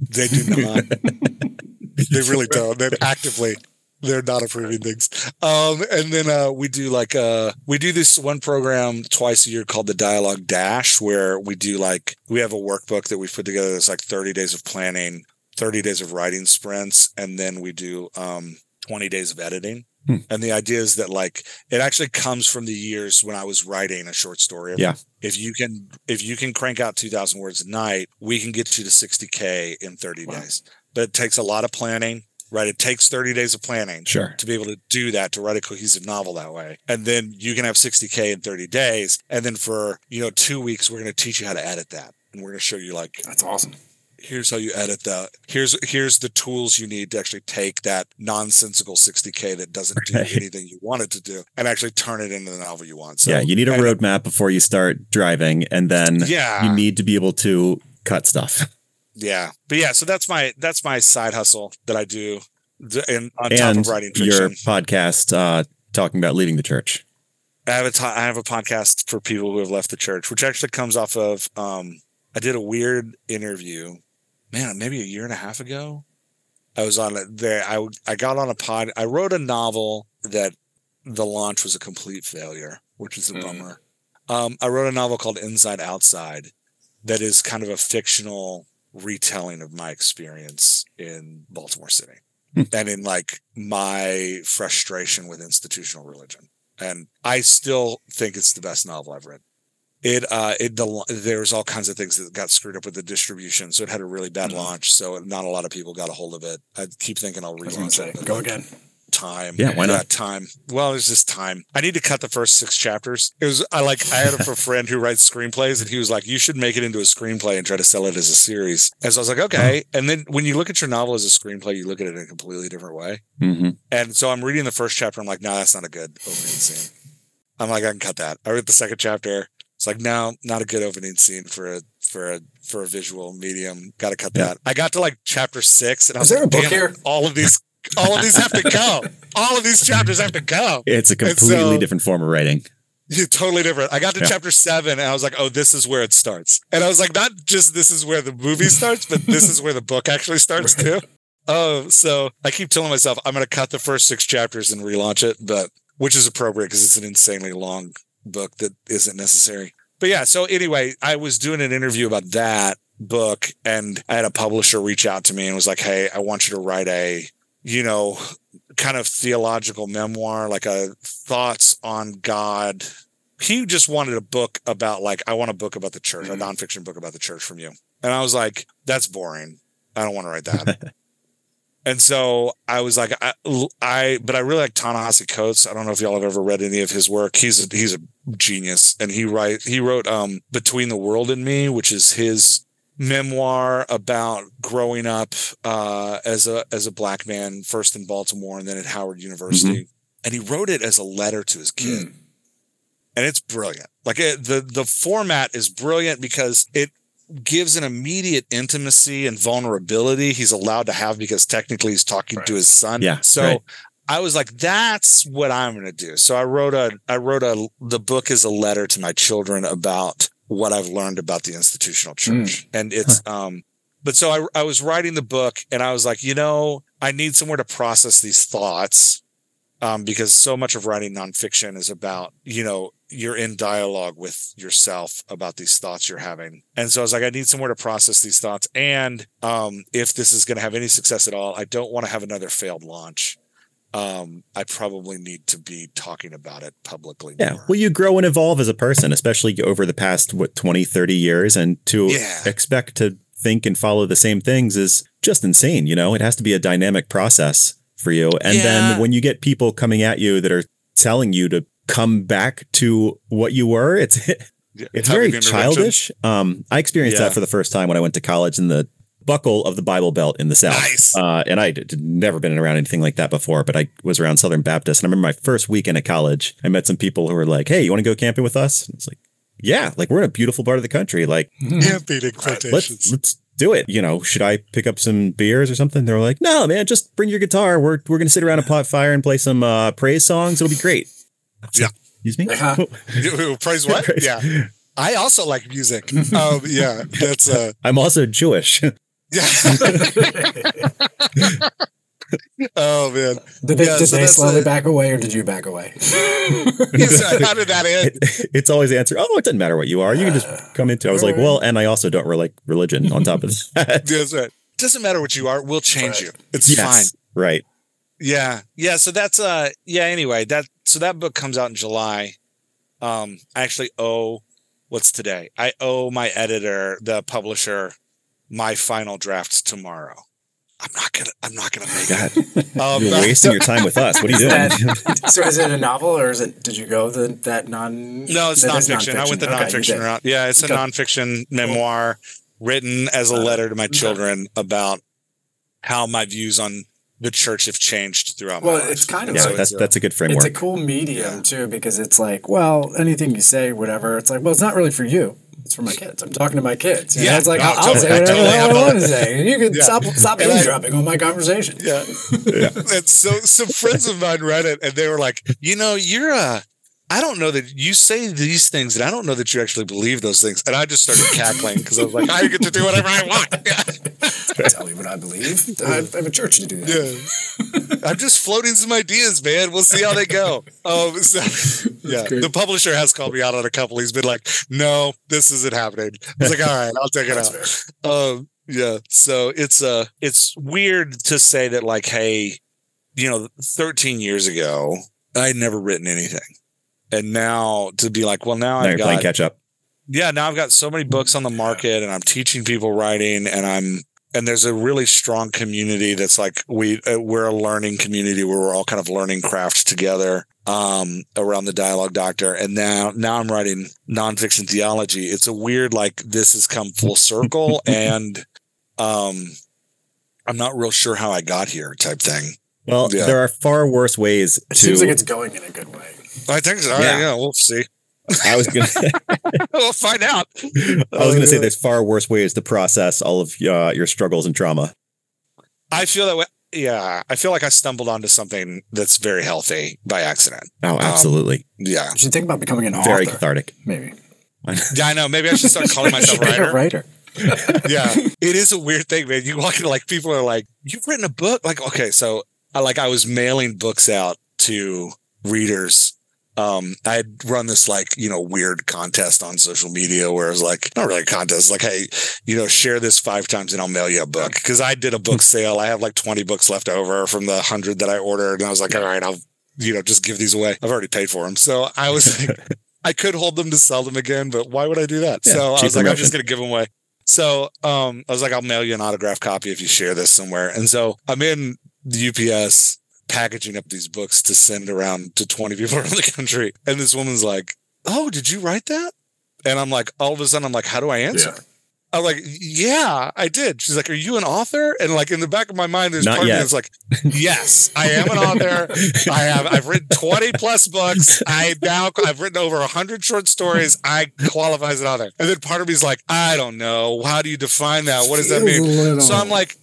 They do not. <laughs> they really don't. They're actively they're not approving things. Um, and then uh, we do like uh we do this one program twice a year called the Dialogue Dash, where we do like we have a workbook that we put together that's like 30 days of planning, 30 days of writing sprints, and then we do um 20 days of editing. Hmm. And the idea is that like it actually comes from the years when I was writing a short story. Yeah. If you can if you can crank out 2000 words a night, we can get you to 60k in 30 Wow. days. But it takes a lot of planning, right? It takes 30 days of planning Sure. to be able to do that to write a cohesive novel that way. And then you can have 60k in 30 days. And then for, you know, 2 weeks we're going to teach you how to edit that. And we're going to show you like That's awesome. Here's how you edit that. Here's here's the tools you need to actually take that nonsensical 60k that doesn't do anything you want it to do and actually turn it into the novel you want. So yeah, you need a and- roadmap before you start driving, and then Yeah. you need to be able to cut stuff. Yeah, but yeah, so that's my that's my side hustle that I do, and on top of writing your podcast uh, talking about leaving the church. I have a t- I have a podcast for people who have left the church, which actually comes off of um, I did a weird interview, man, maybe a year and a half ago. I was on it there. I I got on a pod. I wrote a novel that the launch was a complete failure, which is a Mm. bummer. Um, I wrote a novel called Inside Outside, that is kind of a fictional retelling of my experience in Baltimore City Hmm. and in like my frustration with institutional religion. And I still think it's the best novel I've read. It uh it the there's all kinds of things that got screwed up with the distribution, so it had a really bad Mhm. launch. So not a lot of people got a hold of it. I keep thinking I'll I was gonna relaunch it. go like, again. Time. Yeah, why not? time. Well, there's just time. I need to cut the first six chapters. It was I like I had a <laughs> friend who writes screenplays, and he was like, "You should make it into a screenplay and try to sell it as a series." And so I was like, "Okay." And then when you look at your novel as a screenplay, you look at it in a completely different way. hmm And so I'm reading the first chapter. I'm like, no, that's not a good opening scene. I'm like, I can cut that. I read the second chapter. It's like, now, not a good opening scene for a for a for a visual medium. Got to cut Yeah. that. I got to like chapter six, and I Is was there like, a book here?" All of these, all of these have to go. All of these chapters have to go. It's a And so- completely different form of writing. Yeah, totally different. I got to Yeah. chapter seven, and I was like, oh, this is where it starts. And I was like, not just this is where the movie starts, but this is where the book actually starts too. Oh, so I keep telling myself I'm going to cut the first six chapters and relaunch it, but which is appropriate because it's an insanely long book that isn't necessary. But yeah, so anyway, I was doing an interview about that book, and I had a publisher reach out to me and was like, "Hey, I want you to write a, you know, kind of theological memoir, like a thoughts on God." He just wanted a book about like I want a book about the church, Mhm. a nonfiction book about the church from you, and I was like, "That's boring. I don't want to write that." <laughs> And so I was like, I, I, but I really like Ta-Nehisi Coates. I don't know if y'all have ever read any of his work. He's a, he's a genius, and he write he wrote um Between the World and Me, which is his memoir about growing up uh, as a as a black man, first in Baltimore and then at Howard University. And he wrote it as a letter to his kid, and it's brilliant. Like it, the the format is brilliant because it gives an immediate intimacy and vulnerability he's allowed to have because technically he's talking Right. to his son. Yeah, So right. I was like, that's what I'm going to do. So I wrote a, I wrote a, the book is a letter to my children about what I've learned about the institutional church. And it's, um, but so I, I was writing the book and I was like, you know, I need somewhere to process these thoughts. Um, because so much of writing nonfiction is about, you know, you're in dialogue with yourself about these thoughts you're having. And so I was like, I need somewhere to process these thoughts. And um, if this is going to have any success at all, I don't want to have another failed launch. Um, I probably need to be talking about it publicly. Yeah. more. Well, you grow and evolve as a person, especially over the past, what, 20, 30 years. And to Yeah. expect to think and follow the same things is just insane. You know, it has to be a dynamic process for you. And Yeah. then when you get people coming at you that are telling you to come back to what you were, it's <laughs> Yeah, it's having very childish. Um, I experienced Yeah. that for the first time when I went to college in the buckle of the Bible Belt in the South. Nice. Uh, and I had never been around anything like that before, but I was around Southern Baptist. And I remember my first weekend at college, I met some people who were like, Hey, you want to go camping with us? And it's like, yeah, like we're in a beautiful part of the country. Like, Camping in quotations. let's, let's do it. You know, should I pick up some beers or something? They're like, no, man, just bring your guitar. We're, we're going to sit around a pot fire and play some uh, praise songs. It'll be great. Yeah. Excuse me? <laughs> Yeah. Praise what? Praise. Yeah. I also like music. <laughs> Um, yeah, that's uh, I'm also Jewish. yeah. <laughs> <laughs> oh man, Did they, Yeah, did so they slowly a- back away or did you back away? <laughs> <laughs> how did that end? it's always the answer. Oh, it doesn't matter what you are. You can just come into. I was like, well, and I also don't really like religion. On top of that, That's right. Doesn't matter what you are. We'll change Right. you. It's fine. right. Yeah. Yeah. So that's uh yeah, anyway, that so that book comes out in July. Um I actually owe what's today? I owe my editor, the publisher, my final draft tomorrow. I'm not gonna I'm not gonna make God, it. <laughs> Um, you're wasting your time with us. What are you doing? That- <laughs> so is it a novel or is it? Did you go the that non? no, it's that is nonfiction. I went the Okay, you nonfiction route. Yeah, it's a Go. nonfiction memoir written as a letter to my children about how my views on the church have changed throughout my Well, it's kind of yeah, so like- that's uh, that's a good framework. It's a cool medium Yeah. too because it's like, well, anything you say, whatever. It's like, well, it's not really for you. It's for my kids. I'm talking to my kids. You Yeah, it's like no, I'll, I'll say totally. whatever Totally. I want to say. And you can Yeah. stop stop And I- eavesdropping on my conversation. <laughs> Yeah. and so some friends of mine read it and they were like, you know, you're a I don't know that you say these things and I don't know that you actually believe those things. And I just started cackling because I was like, I get to do whatever I want. <laughs> Tell me what I believe. I have a church to do that. Yeah. <laughs> I'm just floating some ideas, man. We'll see how they go. <laughs> Um, so, yeah, the publisher has called me out on a couple. He's been like, "No, this isn't happening." I was like, "All right, I'll take it That's out." Um, yeah. So it's uh it's weird to say that like, hey, you know, 13 years ago, I'd never written anything. And now to be like, well, now, now I've playing got catch up. yeah, now I've got so many books on the market and I'm teaching people writing and I'm and there's a really strong community that's like we uh, we're a learning community where we're all kind of learning crafts together um around the dialogue doctor and now now I'm writing nonfiction theology. It's a weird like this has come full circle <laughs> and um I'm not real sure how I got here type thing. Well, Yeah. there are far worse ways It seems like it's going in a good way. I think so. Yeah. Yeah, we'll see. I was gonna. <laughs> <laughs> we'll find out. I was gonna say there's far worse ways to process all of uh, your struggles and trauma. I feel that way. Yeah, I feel like I stumbled onto something that's very healthy by accident. Oh, absolutely. Yeah, You should think about becoming an author. Very author. cathartic. Maybe. <laughs> yeah, I know. Maybe I should start calling myself a Be a writer. writer. Yeah, it is a weird thing, man. You walk into like people are like, "You've written a book?" Like, okay, so I like I was mailing books out to readers. Um, I had run this like you know weird contest on social media where it was like not really a contest, like hey, you know, share this five times and I'll mail you a book because I did a book <laughs> sale. I have like twenty books left over from the hundred that I ordered, and I was like, all right, I'll you know just give these away. I've already paid for them, so I was like, <laughs> I could hold them to sell them again, but why would I do that? Yeah, so I was like, I'm just gonna give them away. So um, I was like, I'll mail you an autograph copy if you share this somewhere. And so I'm in the UPS packaging up these books to send around to 20 people <laughs> around the country. And this woman's like, Oh, did you write that? And I'm like, all of a sudden, I'm like, how do I answer? Yeah. I'm like, yeah, I did. She's like, are you an author? And like in the back of my mind, there's Not part of me yet. that's like, <laughs> yes, I am an author. I have, I've written 20 plus books. I now, I've written over 100 short stories. I qualify as an author. And then part of me is like, I don't know. How do you define that? What does that mean? So I'm like,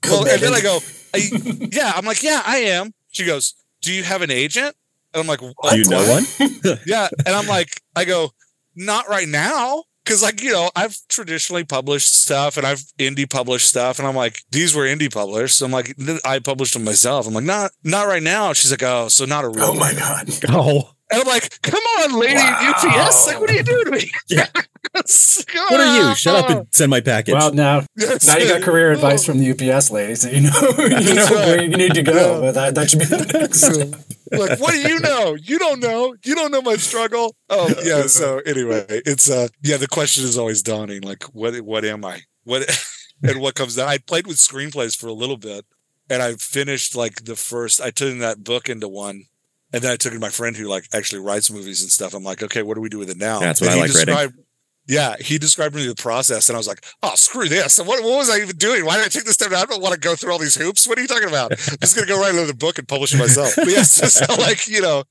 <laughs> well, and then I go, I, yeah, I'm like, yeah, I am. She goes, do you have an agent? And I'm like, Do you know one? <laughs> yeah. And I'm like, I go, not right now. Cause like, you know, I've traditionally published stuff and I've indie published stuff. And I'm like, these were indie published. So I'm like, I published them myself. I'm like, not, not right now. She's like, oh, so not a real. Oh my God. Oh, And I'm like, come on, lady Wow. UPS. Like, what are you doing to me? Yeah. <laughs> what are you? Shut up and send my package. Well, now, now you got career advice from the UPS lady, so you know, <laughs> you know right. where you need to go. But that, that should be the <laughs> next step. like, what do you know? You don't know. You don't know my struggle. Oh, yeah. So anyway, it's uh yeah, the question is always dawning. Like, what what am I? What and what comes down? I played with screenplays for a little bit and I finished like the first I turned that book into one. And then I took it to my friend who like actually writes movies and stuff. I'm like, okay, what do we do with it now? That's what And I he like writing. described- Yeah, he described me the process, and I was like, "Oh, screw this! What, what was I even doing? Why did I take this step? I don't want to go through all these hoops. What are you talking about? I'm just gonna go write another book and publish it myself." But yes, <laughs> so like you know,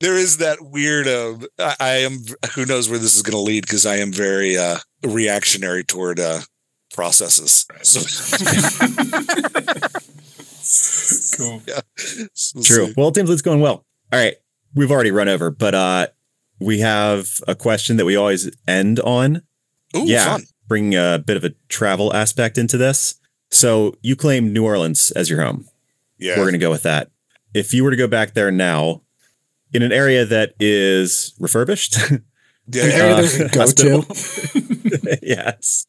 there is that weird. Uh, I, I am. Who knows where this is going to lead? Because I am very uh, reactionary toward uh, processes. So, <laughs> Cool. <laughs> yeah, We'll True. see. Well, it seems it's going well. All right. We've already run over, but uh we have a question that we always end on. Ooh, yeah. fun. Bring a bit of a travel aspect into this. So you claim New Orleans as your home. Yeah. We're going to go with that. If you were to go back there now in an area that is refurbished, yeah, An area Uh, that go to. yes.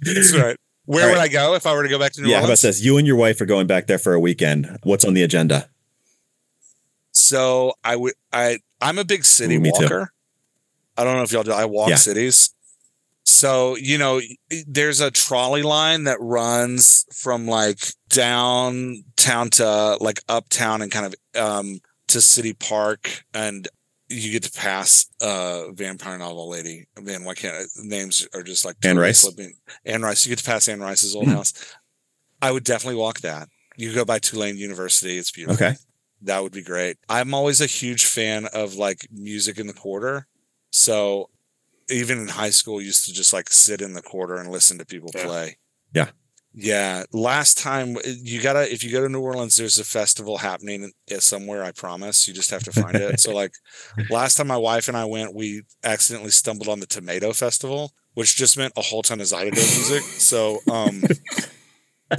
that's right. Where All would right. I go if I were to go back to New Orleans? yeah. How about this? You and your wife are going back there for a weekend. What's on the agenda? So I would I I'm a big city Ooh, walker. I don't know if y'all do. I walk Yeah. cities. So you know, there's a trolley line that runs from like downtown to like uptown and kind of um to City Park, and you get to pass uh vampire novel lady. Man, why can't I, names are just like Anne Rice? slipping. Anne Rice. You get to pass Anne Rice's old Mhm. house. I would definitely walk that. You go by Tulane University. It's beautiful. Okay. That would be great. I'm always a huge fan of like music in the quarter. So even in high school, used to just like sit in the quarter and listen to people Yeah. play. Yeah. Yeah. Last time you gotta, if you go to New Orleans, there's a festival happening uh, somewhere. I promise. You just have to find it. So like <laughs> last time my wife and I went, we accidentally stumbled on the Tomato Festival, which just meant a whole ton of Zydeco music. So um,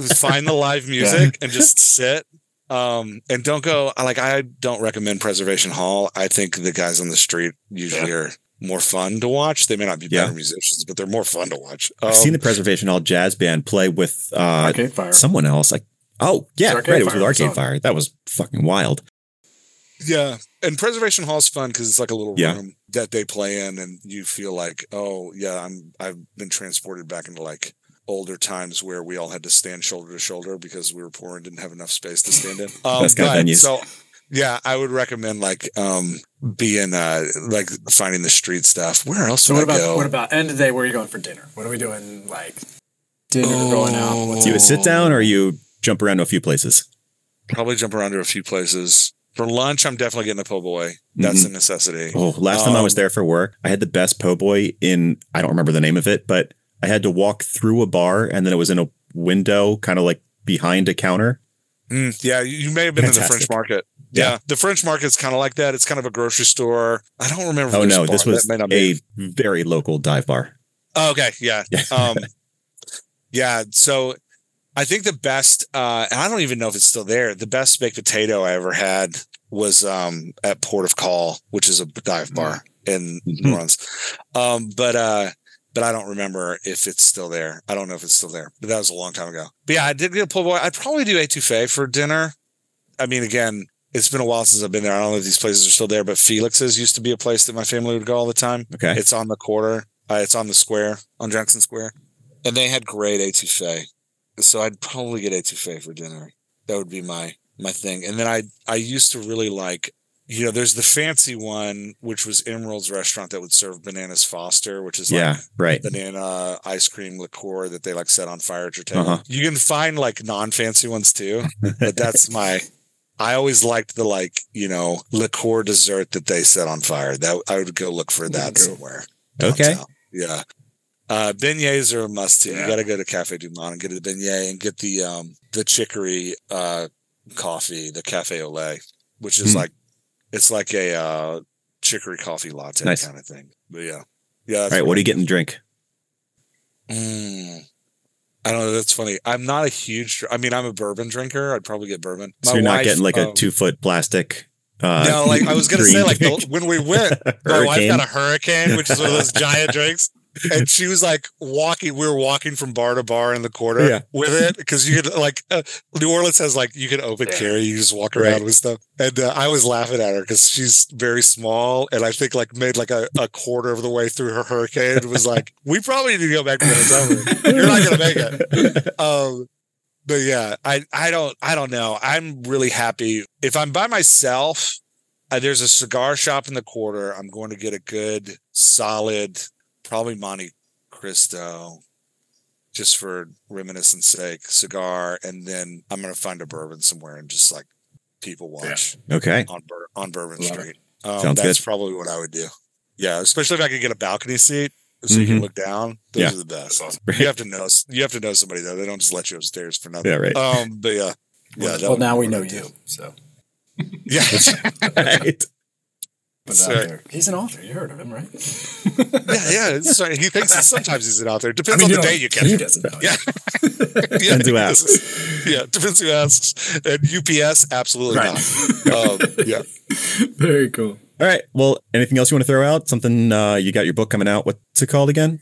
<laughs> find the live music and just sit. Um, and don't go like I don't recommend Preservation Hall. I think the guys on the street usually are more fun to watch. They may not be Yeah. better musicians, but they're more fun to watch. I've Um, seen the Preservation Hall Jazz Band play with uh, Arcade Fire. someone else. Like, oh yeah, It's Arcade right. It was with Arcade on. Fire. That was fucking wild. Yeah, and Preservation Hall is fun because it's like a little Yeah. room that they play in, and you feel like, oh yeah, I'm I've been transported back into like older times where we all had to stand shoulder to shoulder because we were poor and didn't have enough space to stand in. <laughs> Um, Best kind of but- venues. So yeah, I would recommend like um being uh like finding the street stuff. Where else So would what I about go? what about end of the day? Where are you going for dinner? What are we doing? Like dinner, going out. What's Do you it? sit down or you jump around to a few places? Probably jump around to a few places. For lunch, I'm definitely getting a po' boy. That's Mhm. a necessity. Oh, last time I was Um, there for work, I had the best po' boy in, I don't remember the name of it, but I had to walk through a bar and then it was in a window, kind of like behind a counter. Mm, yeah, you may have been in the French market. Yeah. Yeah. the French market's kind of like that. It's kind of a grocery store. I don't remember. if Oh no, this was That may not a be. very local dive bar. Oh, okay, yeah, <laughs> Yeah. um, yeah. So I think the best, uh, and I don't even know if it's still there. The best baked potato I ever had was um, at Port of Call, which is a dive bar in Mhm. New Orleans. Um, but uh, but I don't remember if it's still there. I don't know if it's still there. But that was a long time ago. But yeah, I did get a po' boy. I'd probably do etouffee for dinner. I mean, again, it's been a while since I've been there. I don't know if these places are still there, but Felix's used to be a place that my family would go all the time. Okay. It's on the quarter. Uh, it's on the square on Jackson Square, and they had great etouffee. So I'd probably get etouffee for dinner. That would be my my thing. And then I I used to really like, you know, there's the fancy one which was Emeril's restaurant that would serve bananas Foster, which is like yeah, right. banana ice cream liqueur that they like set on fire at your table. Uh-huh. You can find like non fancy ones too, but that's <laughs> my. I always liked the like you know liqueur dessert that they set on fire. That I would go look for that Cool. somewhere. Okay. Yeah. Uh, beignets are a must too. Yeah. You got to go to Cafe Du Monde and get a beignet and get the um the chicory uh coffee, the cafe au lait, which is Hmm. like it's like a uh chicory coffee latte Nice. kind of thing. But yeah. Yeah. All right, what are you getting to drink? Mm, I don't know. That's funny. I'm not a huge. I mean, I'm a bourbon drinker. I'd probably get bourbon. So you're not wife, getting like a um, two foot plastic. Uh, No, like I was gonna say, like the, when we went, <laughs> my wife got a hurricane, which is one of those giant drinks. And she was like walking. We were walking from bar to bar in the quarter Yeah. with it because you could like uh, New Orleans has like you can open Yeah. carry. You just walk around Right. with stuff. And uh, I was laughing at her because she's very small, and I think like made like a, a quarter of the way through her hurricane. It was like we probably need to go back to the hotel room. You're not gonna make it. Um, but yeah, I I don't I don't know. I'm really happy if I'm by myself. Uh, there's a cigar shop in the quarter. I'm going to get a good, solid, probably Monte Cristo, just for reminiscence sake, cigar, and then I'm going to find a bourbon somewhere and just like people watch Okay. on Bur- on Bourbon Love. Street. Um, Sounds that's good. probably what I would do. Yeah, especially if I could get a balcony seat so you Mhm. can look down. Those Yeah. are the best. That's awesome. You have to know. You have to know somebody though. They don't just let you upstairs for nothing. Yeah, right. Um, but yeah, yeah. that well, now we know I'd do. you. So Yeah, <laughs> right. <laughs> put that So- out. He's an author. You heard of him, right? <laughs> yeah, yeah. It's, sorry, he thinks that sometimes he's out there. Depends I mean, on the you day you catch He him. doesn't know. Yeah. <laughs> yeah, Depends who asks. Yeah, depends who asks. And UPS, absolutely Right. not. <laughs> Um, yeah. Very cool. All right. Well, anything else you want to throw out? Something uh, you got your book coming out. What's it called again?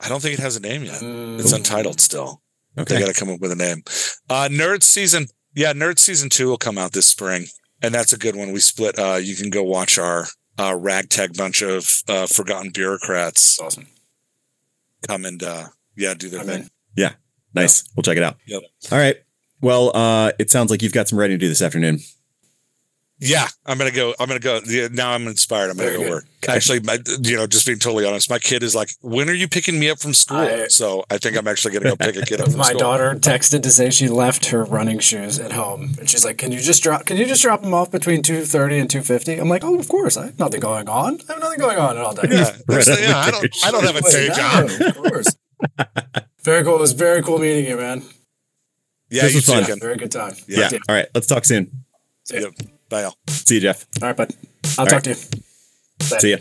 I don't think it has a name yet. Mm, It's untitled still. Okay. They got to come up with a name. Uh, Nerd season, yeah, Nerd season two will come out this spring, and that's a good one. We split. Uh, you can go watch our uh, ragtag bunch of uh, forgotten bureaucrats awesome. come and uh, yeah, do their I'm thing. in. Nice. We'll check it out. Yep. All right. Well, uh, it sounds like you've got some writing to do this afternoon. Yeah, I'm gonna go. I'm gonna go. Yeah, now I'm inspired. I'm gonna Very go good. work. Actually, my, you know, just being totally honest, my kid is like, "When are you picking me up from school?" I- so I think I'm actually gonna go pick a kid up <laughs> from My school. daughter texted to say she left her running shoes at home, and she's like, "Can you just drop? Can you just drop them off between two thirty and two two fifty? I'm like, "Oh, of course. I have nothing going on. I have nothing going on at all day." Yeah, <laughs> Right yeah. I don't. I don't have a day job. Of course. very cool. It was very cool meeting you, man. Yeah, This you was fun. too, Very good time. Yeah. All right. Let's talk soon. See ya. Yep. All. See you, Jeff. All right, bud. I'll All talk right. to you. Bye. See ya.